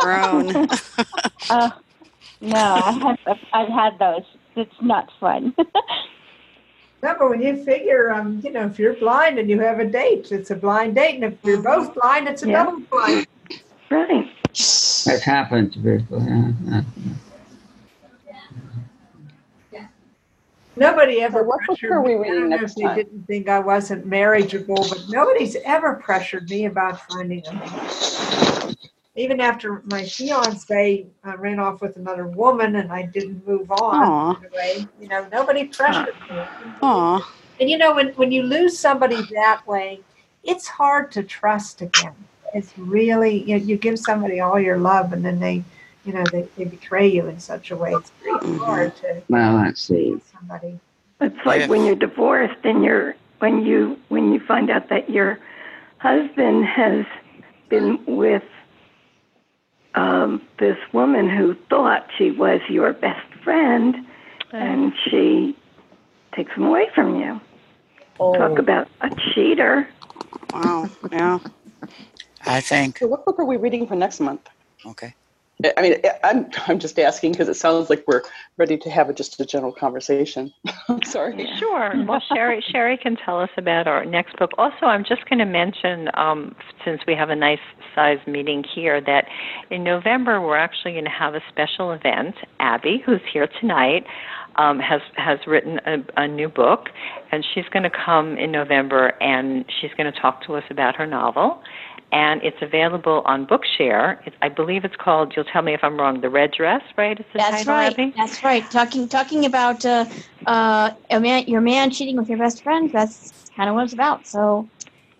S4: grown.
S10: Uh, no, I have, I've had those. It's not fun.
S7: Remember, when you figure, um, you know, if you're blind and you have a date, it's a blind date, and if you're both blind, it's a
S9: Yeah.
S7: double blind.
S9: right.
S11: That's happened to people. Yeah, yeah.
S7: Nobody ever
S12: So what book
S7: pressured
S12: are we
S7: me. I
S12: reading
S7: don't know
S12: next
S7: if they
S12: time?
S7: didn't think I wasn't marriageable, but nobody's ever pressured me about finding a man. Even after my fiance uh, ran off with another woman and I didn't move on
S4: Aw.
S7: right you know, nobody pressured me.
S4: Aw.
S7: And you know, when, when you lose somebody that way, it's hard to trust again. It's really, you know, you give somebody all your love and then they, you know, they, they betray you in such a way. It's pretty
S4: Mhm.
S7: hard to
S11: Well, let's see.
S7: somebody.
S9: It's like
S8: Yeah.
S9: when you're divorced and you're when you when you find out that your husband has been with um, this woman who thought she was your best friend, and she takes him away from you.
S13: Oh,
S9: Talk about a cheater.
S4: Wow. Yeah.
S8: I think,
S12: So what book are we reading for next month?
S8: okay.
S12: I mean, I'm I'm just asking because it sounds like we're ready to have a, just a general conversation. I'm sorry.
S1: Sure. Well, Sherry, Sherry can tell us about our next book. Also, I'm just going to mention, um, since we have a nice size meeting here, that in November we're actually going to have a special event. Abby, who's here tonight, um, has has written a, a new book, and she's going to come in November and she's going to talk to us about her novel. And it's available on Bookshare. It, I believe it's called. You'll tell me if I'm wrong. The Red Dress, right? Is the
S2: That's
S1: title,
S2: right.
S1: Abby?
S2: That's right. Talking talking about uh, uh, a man, your man cheating with your best friend. That's kind of what it's about. So,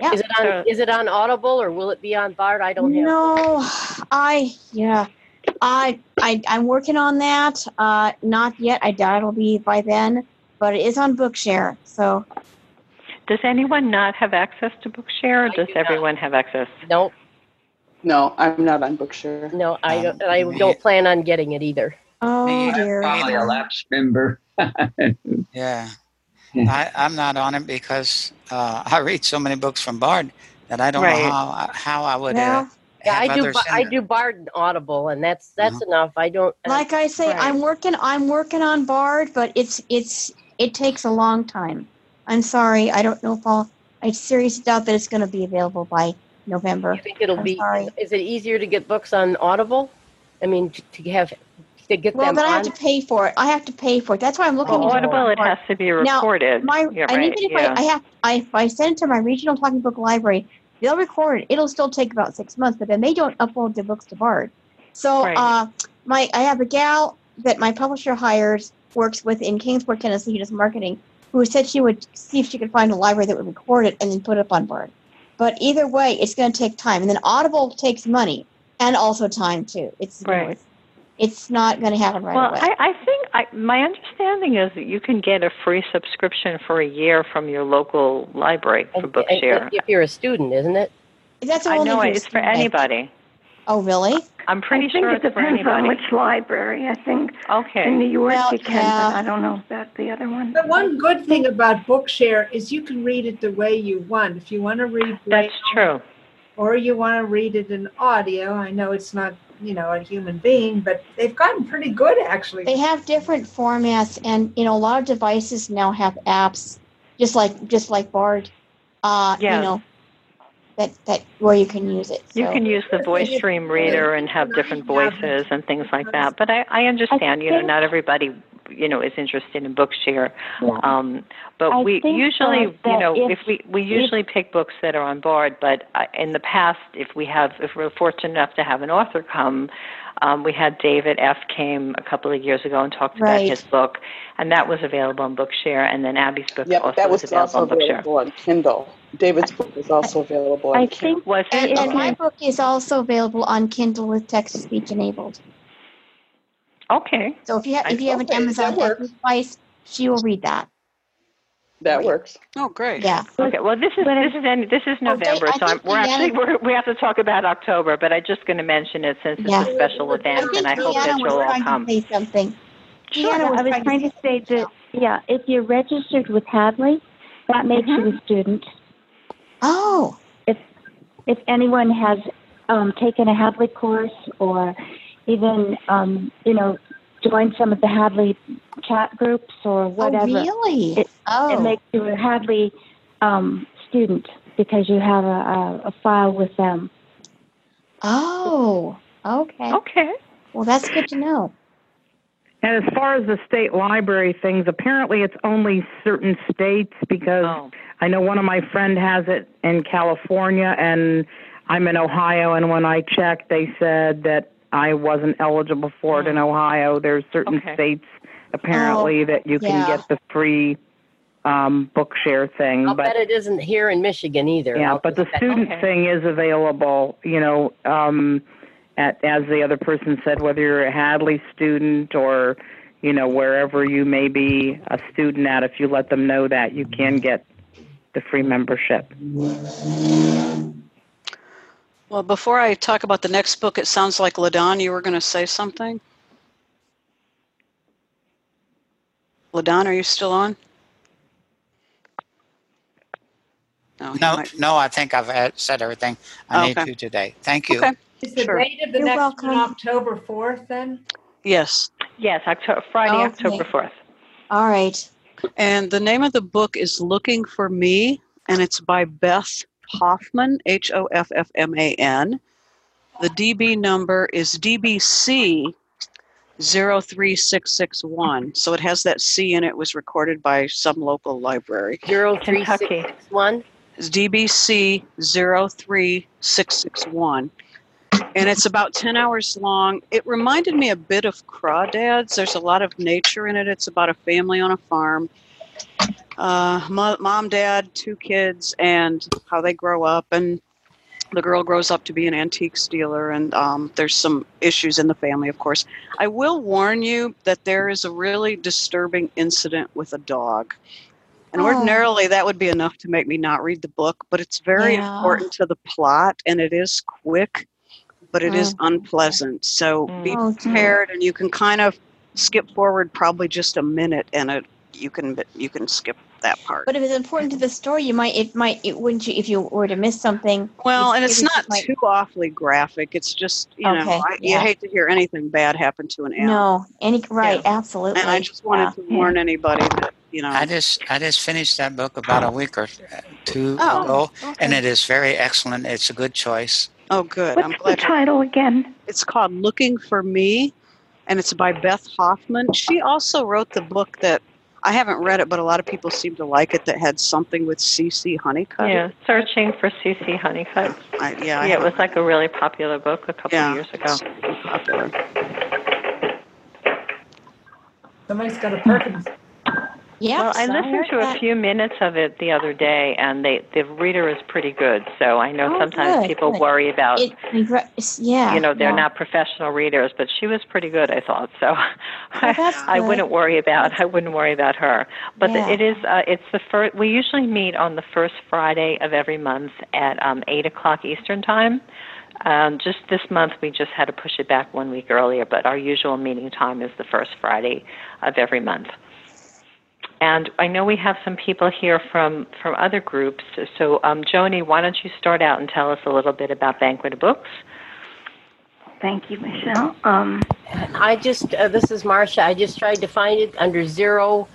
S2: yeah.
S13: Is it on is it on Audible or will it be on Bard? I don't know.
S2: No, I yeah, I I I'm working on that. Uh, not yet. I doubt it'll be by then, but it is on Bookshare. So
S1: Does anyone not have access to Bookshare, or
S13: I
S1: does
S13: do not.
S1: everyone have access?
S13: Nope.
S12: No, I'm not on Bookshare.
S13: No, I
S8: Um,
S13: don't. I don't plan on getting it either.
S2: oh
S8: Me,
S2: dear.
S11: Probably a lapsed member.
S8: Yeah. I, I'm not on it because uh, I read so many books from Bard that I don't
S1: Right.
S8: know how how I would uh,
S13: Yeah, I do. I do Bard and Audible, and that's that's
S8: Uh-huh.
S13: enough. I don't. uh,
S2: like I say,
S13: Right.
S2: I'm working. I'm working on Bard, but it's it's it takes a long time. I'm sorry. I don't know if I'll. I seriously doubt that it's going to be available by November.
S13: I think it'll
S2: I'm
S13: be.
S2: sorry.
S13: Is it easier to get books on Audible? I mean, to, to have to get them on
S2: Well,
S13: them
S2: then I have to pay for it. I have to pay for it. That's why I'm looking
S1: Well,
S2: into
S1: Audible, it has to be
S2: Now,
S1: recorded.
S2: my,
S1: yeah,
S2: and
S1: right.
S2: even if
S1: yeah.
S2: I, I have, I, if I send it to my regional talking book library, they'll record it. It'll still take about six months, but then they don't upload their books to Bard. So,
S1: Right.
S2: uh, my, I have a gal that my publisher hires, works with in Kingsport, Tennessee, who does marketing, who said she would see if she could find a library that would record it and then put it up on Bard. But either way, it's going to take time, and then Audible takes money and also time too. It's you know,
S1: Right.
S2: it's, it's not going to happen right
S1: well,
S2: away.
S1: I, I think I, my understanding is that you can get a free subscription for a year from your local library for
S13: And-
S1: Bookshare.
S13: If you're a student, isn't it?
S2: That's
S1: I know it's for
S2: students.
S1: anybody.
S2: Oh, really?
S1: I'm pretty
S9: I think
S1: sure
S9: it
S1: it's for
S9: depends on which library. I think
S1: Okay.
S9: in New York
S2: Well,
S9: you can,
S2: yeah.
S9: but I don't know about the other one.
S7: But one good thing about Bookshare is you can read it the way you want. If you want to read
S1: That's
S7: braille
S1: true.
S7: or you want to read it in audio, I know it's not, you know, a human being, but they've gotten pretty good actually.
S2: They have different formats, and you know, a lot of devices now have apps, just like just like Bard. Uh,
S1: Yeah.
S2: you know, that that where you can use it.
S1: You can use the voice stream reader and have different voices and things like that. But I, I understand, you know, not everybody, you know, is interested in Bookshare.
S10: Yeah.
S1: Um, but
S10: I
S1: we usually, you know,
S10: if-
S1: if, we we usually pick books that are on board. But uh, in the past, if we have, if we're fortunate enough to have an author come, um, we had David F. came a couple of years ago and talked about his book, and that was available on Bookshare. And then Abby's book
S12: Yeah,
S1: also
S12: that was
S1: available
S12: also
S1: on Bookshare.
S12: available on Kindle. David's book is also available on
S10: I
S12: Kindle.
S10: think
S1: Was
S2: And, and my book is also available on Kindle with text to speech enabled.
S1: Okay.
S2: So if you have if you have an
S12: Okay,
S2: Amazon
S12: that
S2: device, she will read that.
S12: That works.
S4: Oh, great.
S2: Yeah.
S1: Okay, well, this is this is any, this is
S2: Oh,
S1: November,
S2: I
S1: so I'm, we're actually we're, we have to talk about October, but I'm just going to mention it since it's
S2: Yeah.
S1: a special event,
S2: think
S1: and I hope
S2: Deanna
S1: that you'll all come.
S2: to say something.
S10: Sure,
S2: Deanna
S10: I was trying to say that, yeah, if you're registered with Hadley, that makes you a student.
S2: Oh,
S10: If if anyone has um, taken a Hadley course or even um, you know joined some of the Hadley chat groups or whatever,
S2: oh really?
S10: It,
S2: oh,
S10: it makes you a Hadley um, student because you have a, a, a file with them.
S2: oh, okay.
S1: Okay.
S2: Well, that's good to know.
S3: And as far as the state library things, apparently it's only certain states because
S1: Oh.
S3: I know one of my friend has it in California and I'm in Ohio and when I checked they said that I wasn't eligible for it in Ohio. There's certain
S1: Okay.
S3: states apparently that you can
S2: yeah.
S3: get the free um bookshare thing.
S13: I'll
S3: but
S13: bet it isn't here in Michigan either.
S3: yeah,
S13: I'll
S3: but the student
S1: Okay.
S3: thing is available, you know, um, at, as the other person said, whether you're a Hadley student or, you know, wherever you may be a student at, if you let them know that, you can get the free membership.
S4: Well, before I talk about the next book, it sounds like Ladon, you were going to say something. Ladon, are you still on? No,
S8: No,
S4: might-
S8: no, I think I've uh, said everything I need
S4: Okay.
S8: to today. Thank you.
S4: Okay.
S7: Is the
S4: Sure.
S7: date of the
S2: You're
S7: next
S2: welcome.
S7: one October 4th then?
S4: Yes.
S1: Yes, October, Friday,
S2: Okay.
S1: October fourth.
S2: All right.
S4: And the name of the book is Looking for Me, and it's by Beth Hoffman, H O F F M A N. The DB number is DBC 03661. So it has that C in it, was recorded by some local library.
S13: Zero three six
S1: Kentucky.
S13: six one.
S4: It's DBC 03661. And it's about 10 hours long. It reminded me a bit of Crawdads. There's a lot of nature in it. It's about a family on a farm. Uh, mom, dad, two kids, and how they grow up. And the girl grows up to be an antique dealer, and um, there's some issues in the family, of course. I will warn you that there is a really disturbing incident with a dog. And
S2: Oh.
S4: ordinarily, that would be enough to make me not read the book, but it's very
S2: Yeah.
S4: important to the plot, and it is quick, but it is unpleasant. So be
S2: Oh,
S4: prepared, and you can kind of skip forward probably just a minute, and it, you can you can skip that part.
S2: But if it's important to the story, you might it might it wouldn't you if you were to miss something.
S4: Well, and it's not
S2: might-
S4: too awfully graphic. It's just you know,
S2: Okay,
S4: I, you hate to hear anything bad happen to an animal.
S2: No, any right, absolutely.
S4: And I just wanted to warn anybody that you know.
S8: I just I just finished that book about a week or two
S2: Oh,
S8: ago, and it is very excellent. It's a good choice.
S4: Oh, good.
S9: What's
S4: I'm
S9: the
S4: glad.
S9: title again?
S4: It's called Looking for Me, and it's by Beth Hoffman. She also wrote the book that I haven't read it, but a lot of people seem to like it. That had something with CeeCee Honeycutt.
S1: Yeah, searching for CeeCee Honeycutt.
S4: I, yeah, I
S1: yeah, it was like a really popular book a couple
S4: Yeah.
S1: of years ago.
S4: popular.
S7: Somebody's got a Perkins.
S2: Yeah.
S1: Well, I listened to a few minutes of it the other day, and they the reader is pretty good. So I know
S2: Oh,
S1: sometimes
S2: good,
S1: people
S2: good.
S1: worry about
S2: It, yeah.
S1: you know they're
S2: yeah.
S1: not professional readers, but she was pretty good. I thought so. I, I wouldn't worry about I wouldn't worry about her. But
S2: Yeah.
S1: it is uh, it's the first. We usually meet on the first Friday of every month at um, eight o'clock Eastern time. Um, just this month, we just had to push it back one week earlier, but our usual meeting time is the first Friday of every month. And I know we have some people here from, from other groups. So, um, Joni, why don't you start out and tell us a little bit about Banquet of Books?
S9: Thank you, Michelle. Um,
S13: I just uh, this is Marcia. I just tried to find it under zero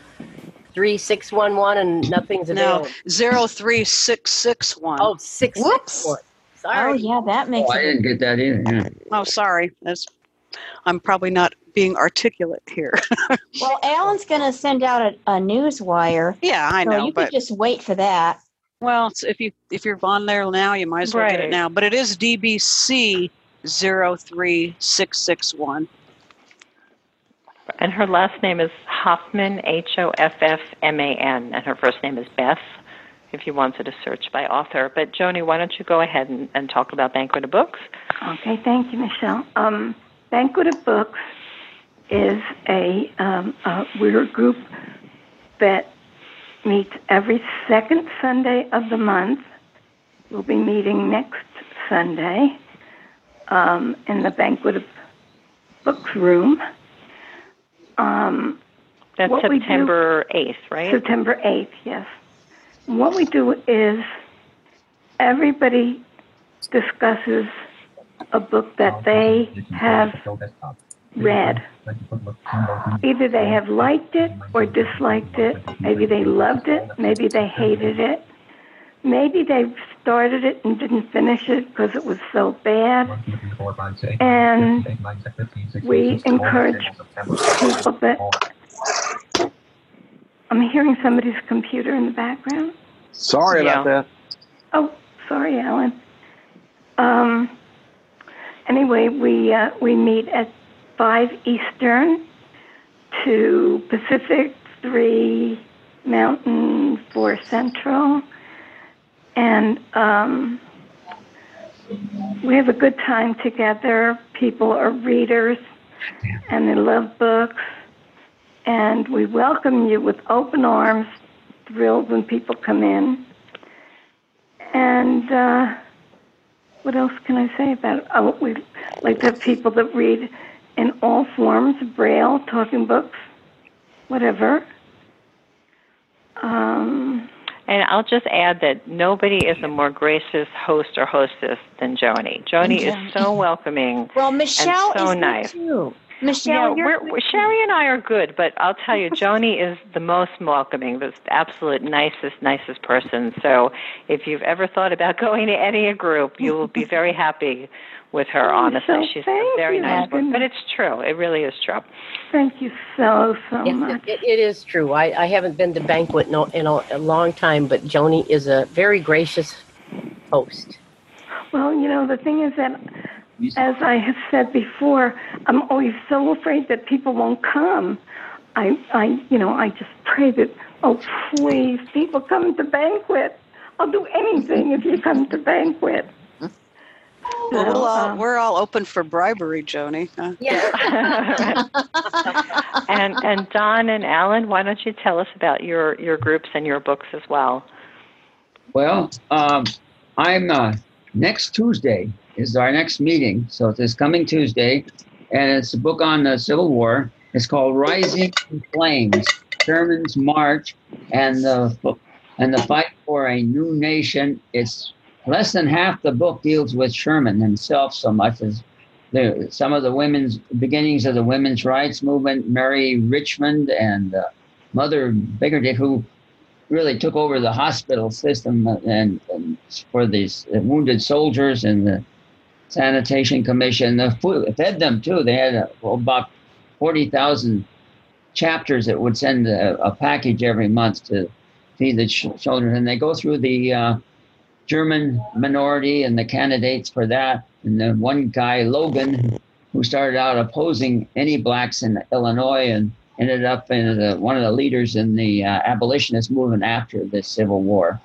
S13: three six one one and nothing's available.
S4: No,
S13: available.
S4: zero three six six one.
S13: Oh, six
S2: Whoops.
S13: one.
S2: Oh
S13: Sorry.
S2: yeah, that makes
S11: Oh, I didn't get that either. Yeah.
S4: Oh, sorry. That's I'm probably not being articulate here.
S2: Well, Alan's going to send out a, a news wire.
S4: yeah, I
S2: so
S4: know,
S2: you
S4: but
S2: could just wait for that.
S4: well, if you if you're on there now, you might as well get it now. But it is DBC zero three six six one.
S1: And her last name is Hoffman, H O F F M A N, and her first name is Beth, if you wanted to search by author. But Joni, why don't you go ahead and, and talk about Banquet of Books?
S9: Okay, thank you, Michelle. Um, Banquet of Books is a, um, we're a group that meets every second Sunday of the month. We'll be meeting next Sunday um, in the Banquet of Books room. Um,
S1: That's
S9: we do-
S1: September 8th, right?
S9: September 8th, yes. What we do is everybody discusses a book that they have read. Either they have liked it or disliked it. Maybe they loved it. Maybe they hated it. Maybe they started it and didn't finish it because it was so bad. And we encourage people that. I'm hearing somebody's computer in the background.
S5: Sorry about that.
S9: Oh, sorry, Alan. Um, anyway, we uh, we meet at five Eastern, to Pacific, three Mountain, four Central, and um, we have a good time together. People are readers, and they love books, and we welcome you with open arms, thrilled when people come in. And uh, what else can I say about it? Oh, we like to have people that read in all forms, braille, talking books, whatever. Um,
S1: And I'll just add that nobody is a more gracious host or hostess than Joni. Joni
S2: Joni.
S1: is so welcoming.
S2: Well, Michelle
S1: so
S2: is
S1: nice.
S2: too. Michelle,
S1: yeah, we're, we're- Sherry and I are good, but I'll tell you, Joni is the most welcoming, the absolute nicest, nicest person. So if you've ever thought about going to any group, you will be very happy with her,
S9: Oh,
S1: honestly.
S9: so
S1: She's a very
S9: you.
S1: nice person. But it's true. It really is true.
S9: thank you so, so
S13: Yes,
S9: much.
S13: it, it is true. I, I haven't been to banquet in, a, in a, a long time, but Joni is a very gracious host.
S9: Well, you know, the thing is that, as I have said before, I'm always so afraid that people won't come. I, I, you know, I just pray that, oh, please, people come to banquet. I'll do anything if you come to banquet.
S4: Well, we'll all,
S9: um,
S4: we're all open for bribery, Joni. Uh,
S1: and and Don and Alan, why don't you tell us about your your groups and your books as well?
S11: Well, um, I'm uh, next Tuesday is our next meeting, so it's this coming Tuesday, and it's a book on the Civil War. It's called Rising in Flames: Sherman's March and the and the Fight for a New Nation. It's less than half the book deals with Sherman himself so much as the, some of the women's beginnings of the women's rights movement, Mary Richmond and uh, Mother Bickerdyke, who really took over the hospital system and, and for these wounded soldiers and the sanitation commission. The food, fed them too. They had about 40,000 chapters that would send a, a package every month to feed the ch- children. And they go through the uh, German minority and the candidates for that. And then one guy, Logan, who started out opposing any blacks in Illinois and ended up in the, one of the leaders in the uh, abolitionist movement after the Civil War.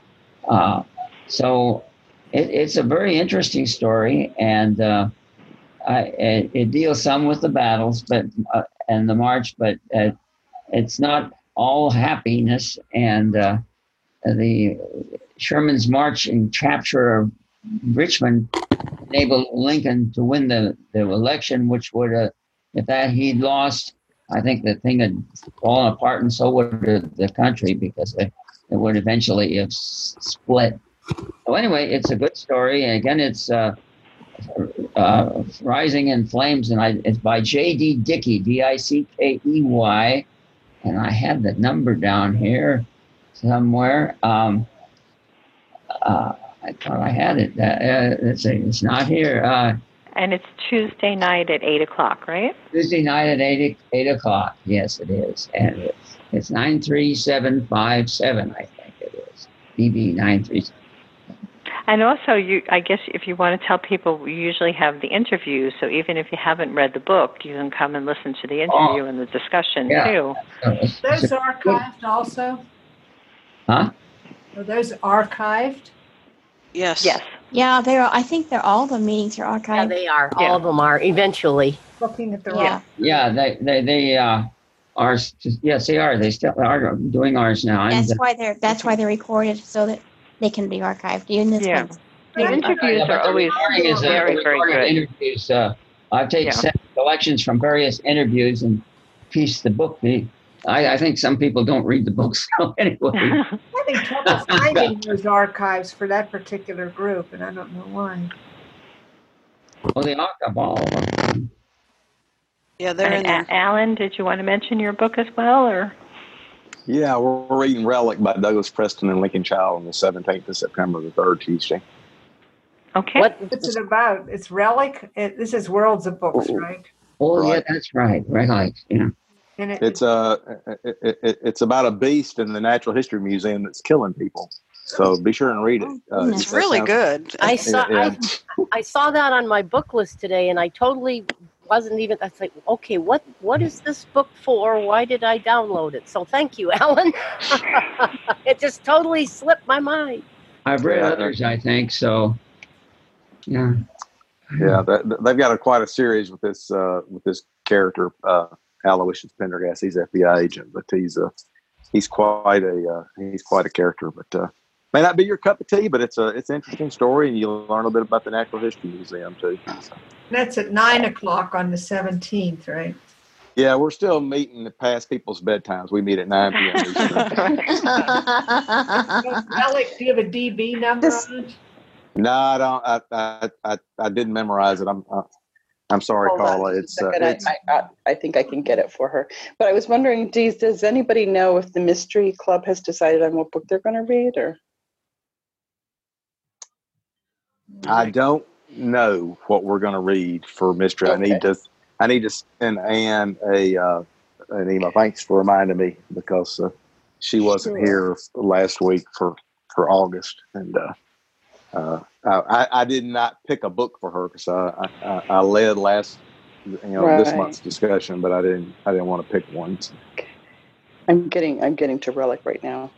S11: Uh, so it, it's a very interesting story, and uh, I, it, it, deals some with the battles, but uh, and the march, but uh, it's not all happiness. And uh, the Sherman's march and capture of Richmond enabled Lincoln to win the, the election, which would have, if that he'd lost, I think the thing had fallen apart, and so would the country because it, it would eventually have split. So anyway, it's a good story, and again, it's uh, uh, Rising in Flames, and I, it's by J.D. Dickey, D-I-C-K-E-Y, and I had the number down here somewhere. Um, uh, I thought I had it. Uh, uh it's not here. Uh,
S1: and it's Tuesday night at eight o'clock, right?
S11: Tuesday night at eight eight o'clock. Yes, it is, and it's, it's nine three seven five seven. I think it is BB nine three.
S1: And also, you I guess if you want to tell people, we usually have the interview. So even if you haven't read the book, you can come and listen to the interview oh, and the discussion
S11: yeah.
S1: too.
S7: Those archived also.
S11: Huh?
S7: Are those archived?
S4: Yes.
S1: Yes.
S2: Yeah, they're. I think they're all the meetings are archived.
S13: Yeah, they are. All of them are eventually.
S7: Looking at the
S2: Yeah.
S11: Yeah, they they they uh, are. Yes, they are. They still are doing ours now.
S2: That's
S11: And,
S2: why they're. That's why they're recorded so that they can be archived. Even this
S1: Yeah.
S2: one's.
S1: The interviews are always
S11: recording is, uh,
S1: very,
S11: the
S1: very good.
S11: Interviews. Uh, I take
S1: Yeah.
S11: set selections from various interviews and piece the book. The, I, I think some people don't read the books. So anyway,
S7: having trouble finding those archives for that particular group, and I don't know why.
S11: well, the archive
S4: Yeah, they're in
S1: And
S4: there.
S1: Alan, did you want to mention your book as well, or?
S5: Yeah, we're reading Relic by Douglas Preston and Lincoln Child on the 17th of September, the third Tuesday.
S1: Okay.
S13: What?
S7: What's it about? It's Relic. It, this is Worlds of Books, right?
S11: Oh, yeah, that's right. Right, yeah.
S7: And it,
S5: It's uh, it, it, it- it's about a beast in the Natural History Museum that's killing people. So be sure and read it. Uh.
S4: It's really
S5: sounds-
S4: good.
S13: I saw.
S5: Yeah,
S13: I, I saw that on my book list today, and I totally wasn't even. I was like, okay, what what is this book for? Why did I download it? So thank you, Alan. it just totally slipped my mind.
S11: I've read others, I think. So, yeah.
S5: Yeah, that, they've got a quite a series with this uh, with this character, uh, Aloysius Pendergast. He's FBI agent, but he's a he's quite a uh, he's quite a character. But uh, may not be your cup of tea, but it's a it's an interesting story, and you'll learn a bit about the Natural History Museum too. So,
S7: that's at nine o'clock on the seventeenth, right?
S5: yeah, we're still meeting past people's bedtimes. We meet at nine p.m.
S7: Alex, do you have a DB number on it?
S5: no, I don't. I, I I I didn't memorize it. I'm uh, I'm sorry,
S12: Hold
S5: Carla. It's uh.
S12: I-
S5: it's
S12: I, I, I think I can get it for her. But I was wondering, Dees, does anybody know if the Mystery Club has decided on what book they're going to read? Or
S5: I don't know what we're going to read for mystery. I need to I need to send Anne a uh, an email. Thanks for reminding me because uh, she wasn't
S12: Sure.
S5: here last week for for August, and uh, uh, I, I did not pick a book for her because I, I I led last you know this month's discussion, but I didn't I didn't want to pick one.
S12: I'm getting I'm getting to Relic right now.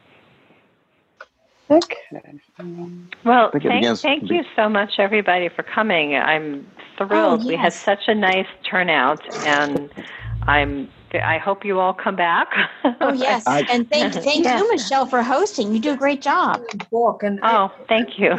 S12: Okay. Um,
S1: Well,
S5: I think it
S1: thank, thank you so much, everybody, for coming. I'm thrilled. We had such a nice turnout, and I'm. I hope you all come back.
S2: Oh yes, and thank thank
S1: Yes.
S2: you, Michelle, for hosting. You do a great job.
S7: Book and
S1: Oh, thank you.